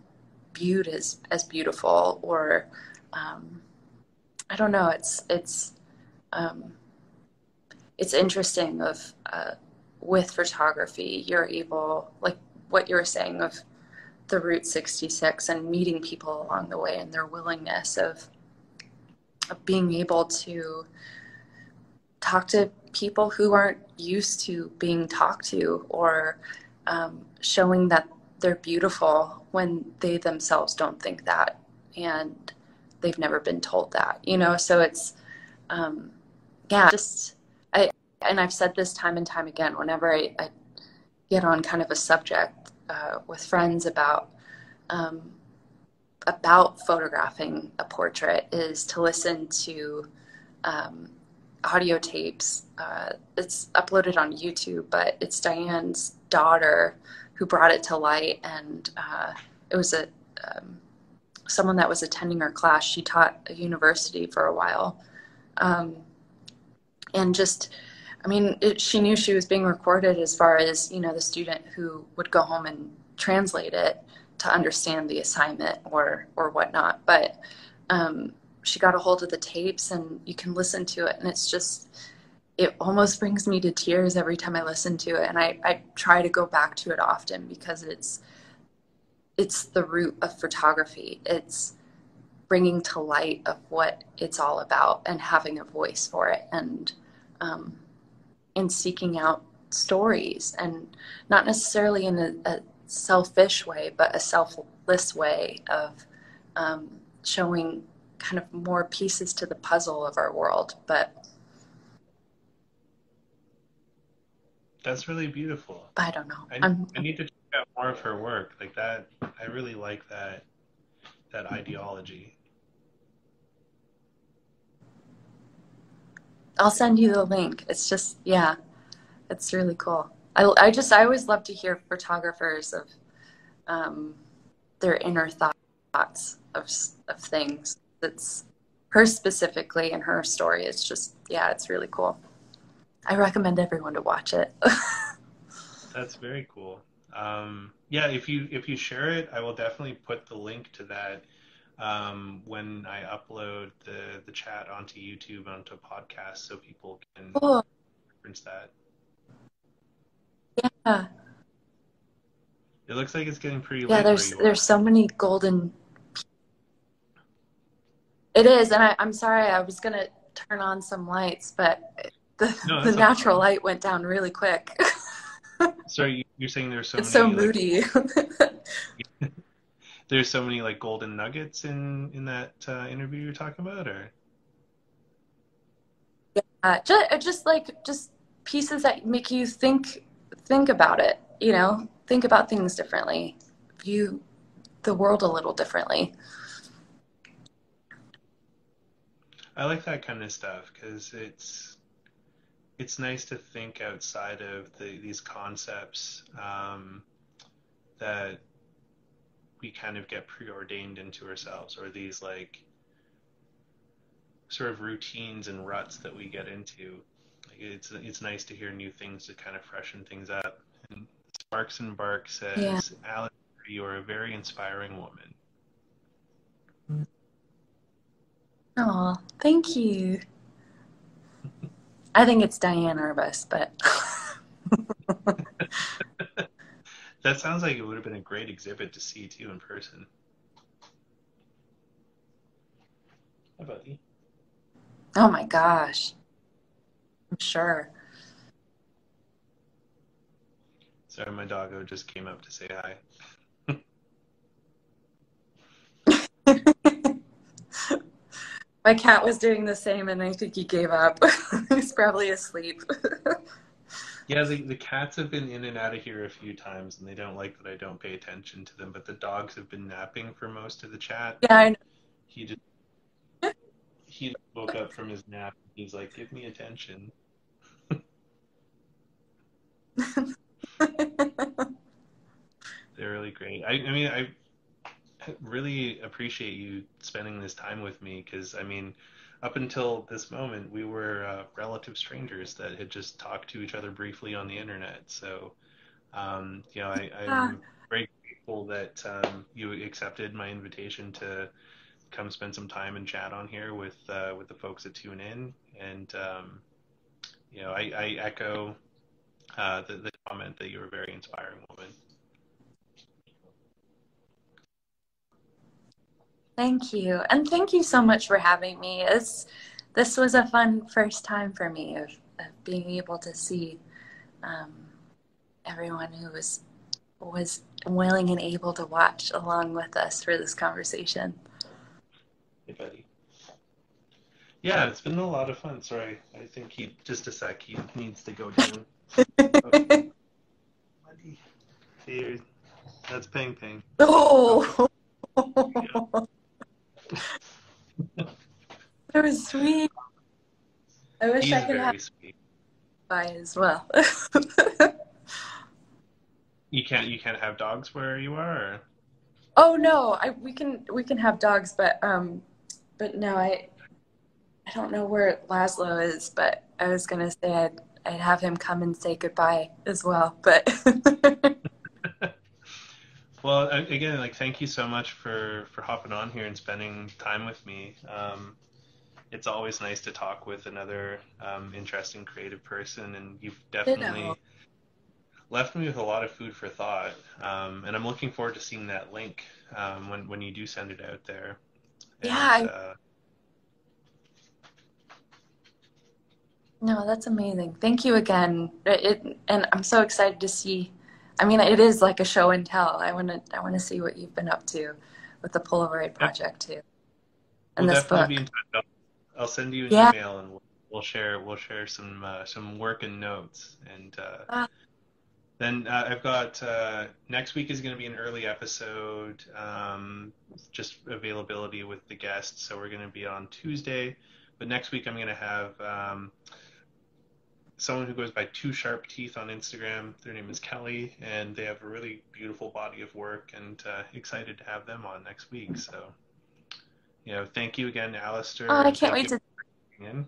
viewed as as beautiful or um, I don't know it's it's um, it's interesting of uh, with photography you're able like what you were saying of the Route 66 and meeting people along the way and their willingness of, of being able to talk to people who aren't used to being talked to or um, showing that they're beautiful when they themselves don't think that and they've never been told that you know? So it's um, yeah just i and i've said this time and time again whenever i, I get on kind of a subject uh, with friends about um, about photographing a portrait is to listen to um, audio tapes. Uh, it's uploaded on YouTube, but it's Diane's daughter who brought it to light, and uh, it was a um, someone that was attending her class. She taught a university for a while, um, and just. I mean, it, she knew she was being recorded as far as, you know, the student who would go home and translate it to understand the assignment or, or whatnot. But um, she got a hold of the tapes and you can listen to it. And it's just it almost brings me to tears every time I listen to it. And I, I try to go back to it often because it's it's the root of photography. It's bringing to light of what it's all about and having a voice for it. And um, and seeking out stories and not necessarily in a, a selfish way but a selfless way of um, showing kind of more pieces to the puzzle of our world. But that's really beautiful. I don't know. I, I need to check out more of her work. Like that, I really like that that ideology. I'll send you the link. It's just yeah, it's really cool. I I just I always love to hear photographers of um, their inner thoughts of of things That's her specifically and her story It's just yeah it's really cool i recommend everyone to watch it *laughs* that's very cool um, yeah if you if you share it i will definitely put the link to that um, when i upload the the chat onto youtube onto podcast so people can reference that yeah it looks like it's getting pretty yeah there's there's so many golden it is, and I, am sorry. I was gonna turn on some lights, but the, no, the natural light went down really quick. *laughs* Sorry, you're saying there's so it's many, so moody. Like, *laughs* *laughs* there's so many like golden nuggets in in that uh, interview you're talking about, or yeah, just, just like just pieces that make you think think about it. You know, think about things differently, view the world a little differently. I like that kind of stuff because it's it's nice to think outside of the, these concepts um, that we kind of get preordained into ourselves, or these like sort of routines and ruts that we get into. Like it's it's nice to hear new things to kind of freshen things up. And Sparks and Bark says, yeah. Alice, you are a very inspiring woman. Oh, thank you. I think it's Diane Arbus, but. *laughs* that sounds like it would have been a great exhibit to see too in person. How about you? Oh my gosh. I'm sure. Sorry, my doggo just came up to say hi. *laughs* My cat was doing the same, and I think he gave up. *laughs* He's probably asleep. *laughs* yeah, the, the cats have been in and out of here a few times, and they don't like that I don't pay attention to them. But the dogs have been napping for most of the chat. Yeah, I know. He just he woke up from his nap. And he's like, "Give me attention." They're really great. I, I mean, I really appreciate you spending this time with me because I mean, up until this moment, we were uh, relative strangers that had just talked to each other briefly on the internet. So, um, you know, I, am ah. very grateful that um, you accepted my invitation to come spend some time and chat on here with uh, with the folks that tune in. And um, you know, I, I echo uh, the, the comment that you're a very inspiring woman. Thank you. And thank you so much for having me. It's, this was a fun first time for me of, of being able to see um, everyone who was was willing and able to watch along with us for this conversation. Hey, buddy. Yeah, it's been a lot of fun. Sorry, I think he just a sec. He needs to go down. *laughs* Here, that's Ping Ping. Oh. *laughs* That was sweet. I wish He's I could have sweet. by as well. *laughs* you can't you can't have dogs where you are. Or? Oh no, I we can we can have dogs, but um, but no, I I don't know where Laszlo is, but I was gonna say I'd I'd have him come and say goodbye as well, but. *laughs* Well, again, like thank you so much for for hopping on here and spending time with me. Um, it's always nice to talk with another um, interesting creative person, and you've definitely left me with a lot of food for thought. Um, and I'm looking forward to seeing that link um, when when you do send it out there. And, yeah. Uh, no, that's amazing. Thank you again. It, and I'm so excited to see I mean, it is like a show and tell. I want to I want to see what you've been up to with the Polaroid project too, and we'll this book. I'll, I'll, send you an yeah. email and we'll, we'll, share we'll share some uh, some work and notes and. Uh, ah. then uh, I've got uh, next week is going to be an early episode, um, just availability with the guests. So we're going to be on Tuesday, but next week I'm going to have um, someone who goes by Two Sharp Teeth on Instagram. Their name is Kelly, and they have a really beautiful body of work. And uh, excited to have them on next week. So, you know, thank you again, Allister. Oh, I can't wait to. In.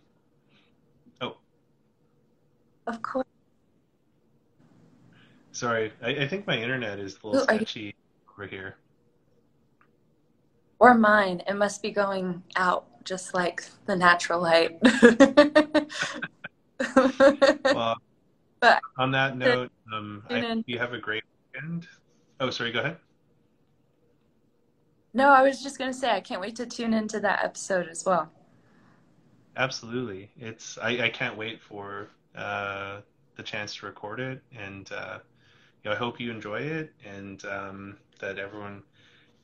Oh. Of course. Sorry, I, I think my internet is a little Ooh, sketchy you... over here. Or mine. It must be going out just like the natural light. *laughs* well, but on that note, um, I, you have a great weekend. Oh, sorry. Go ahead. No, I was just going to say I can't wait to tune into that episode as well. Absolutely, it's I, I can't wait for uh, the chance to record it, and uh, you know, I hope you enjoy it, and um, that everyone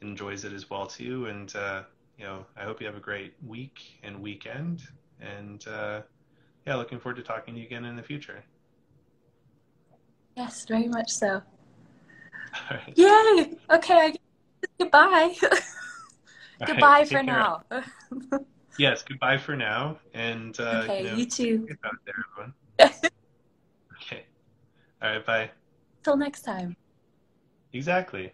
enjoys it as well too. And uh, you know, I hope you have a great week and weekend, and uh, yeah, looking forward to talking to you again in the future. Yes, very much so. Right. Yay! Okay, I goodbye. *laughs* goodbye right, for now. *laughs* yes, goodbye for now. And uh, okay, you, know, you too. Out there, everyone. *laughs* okay. All right. Bye. Till next time. Exactly.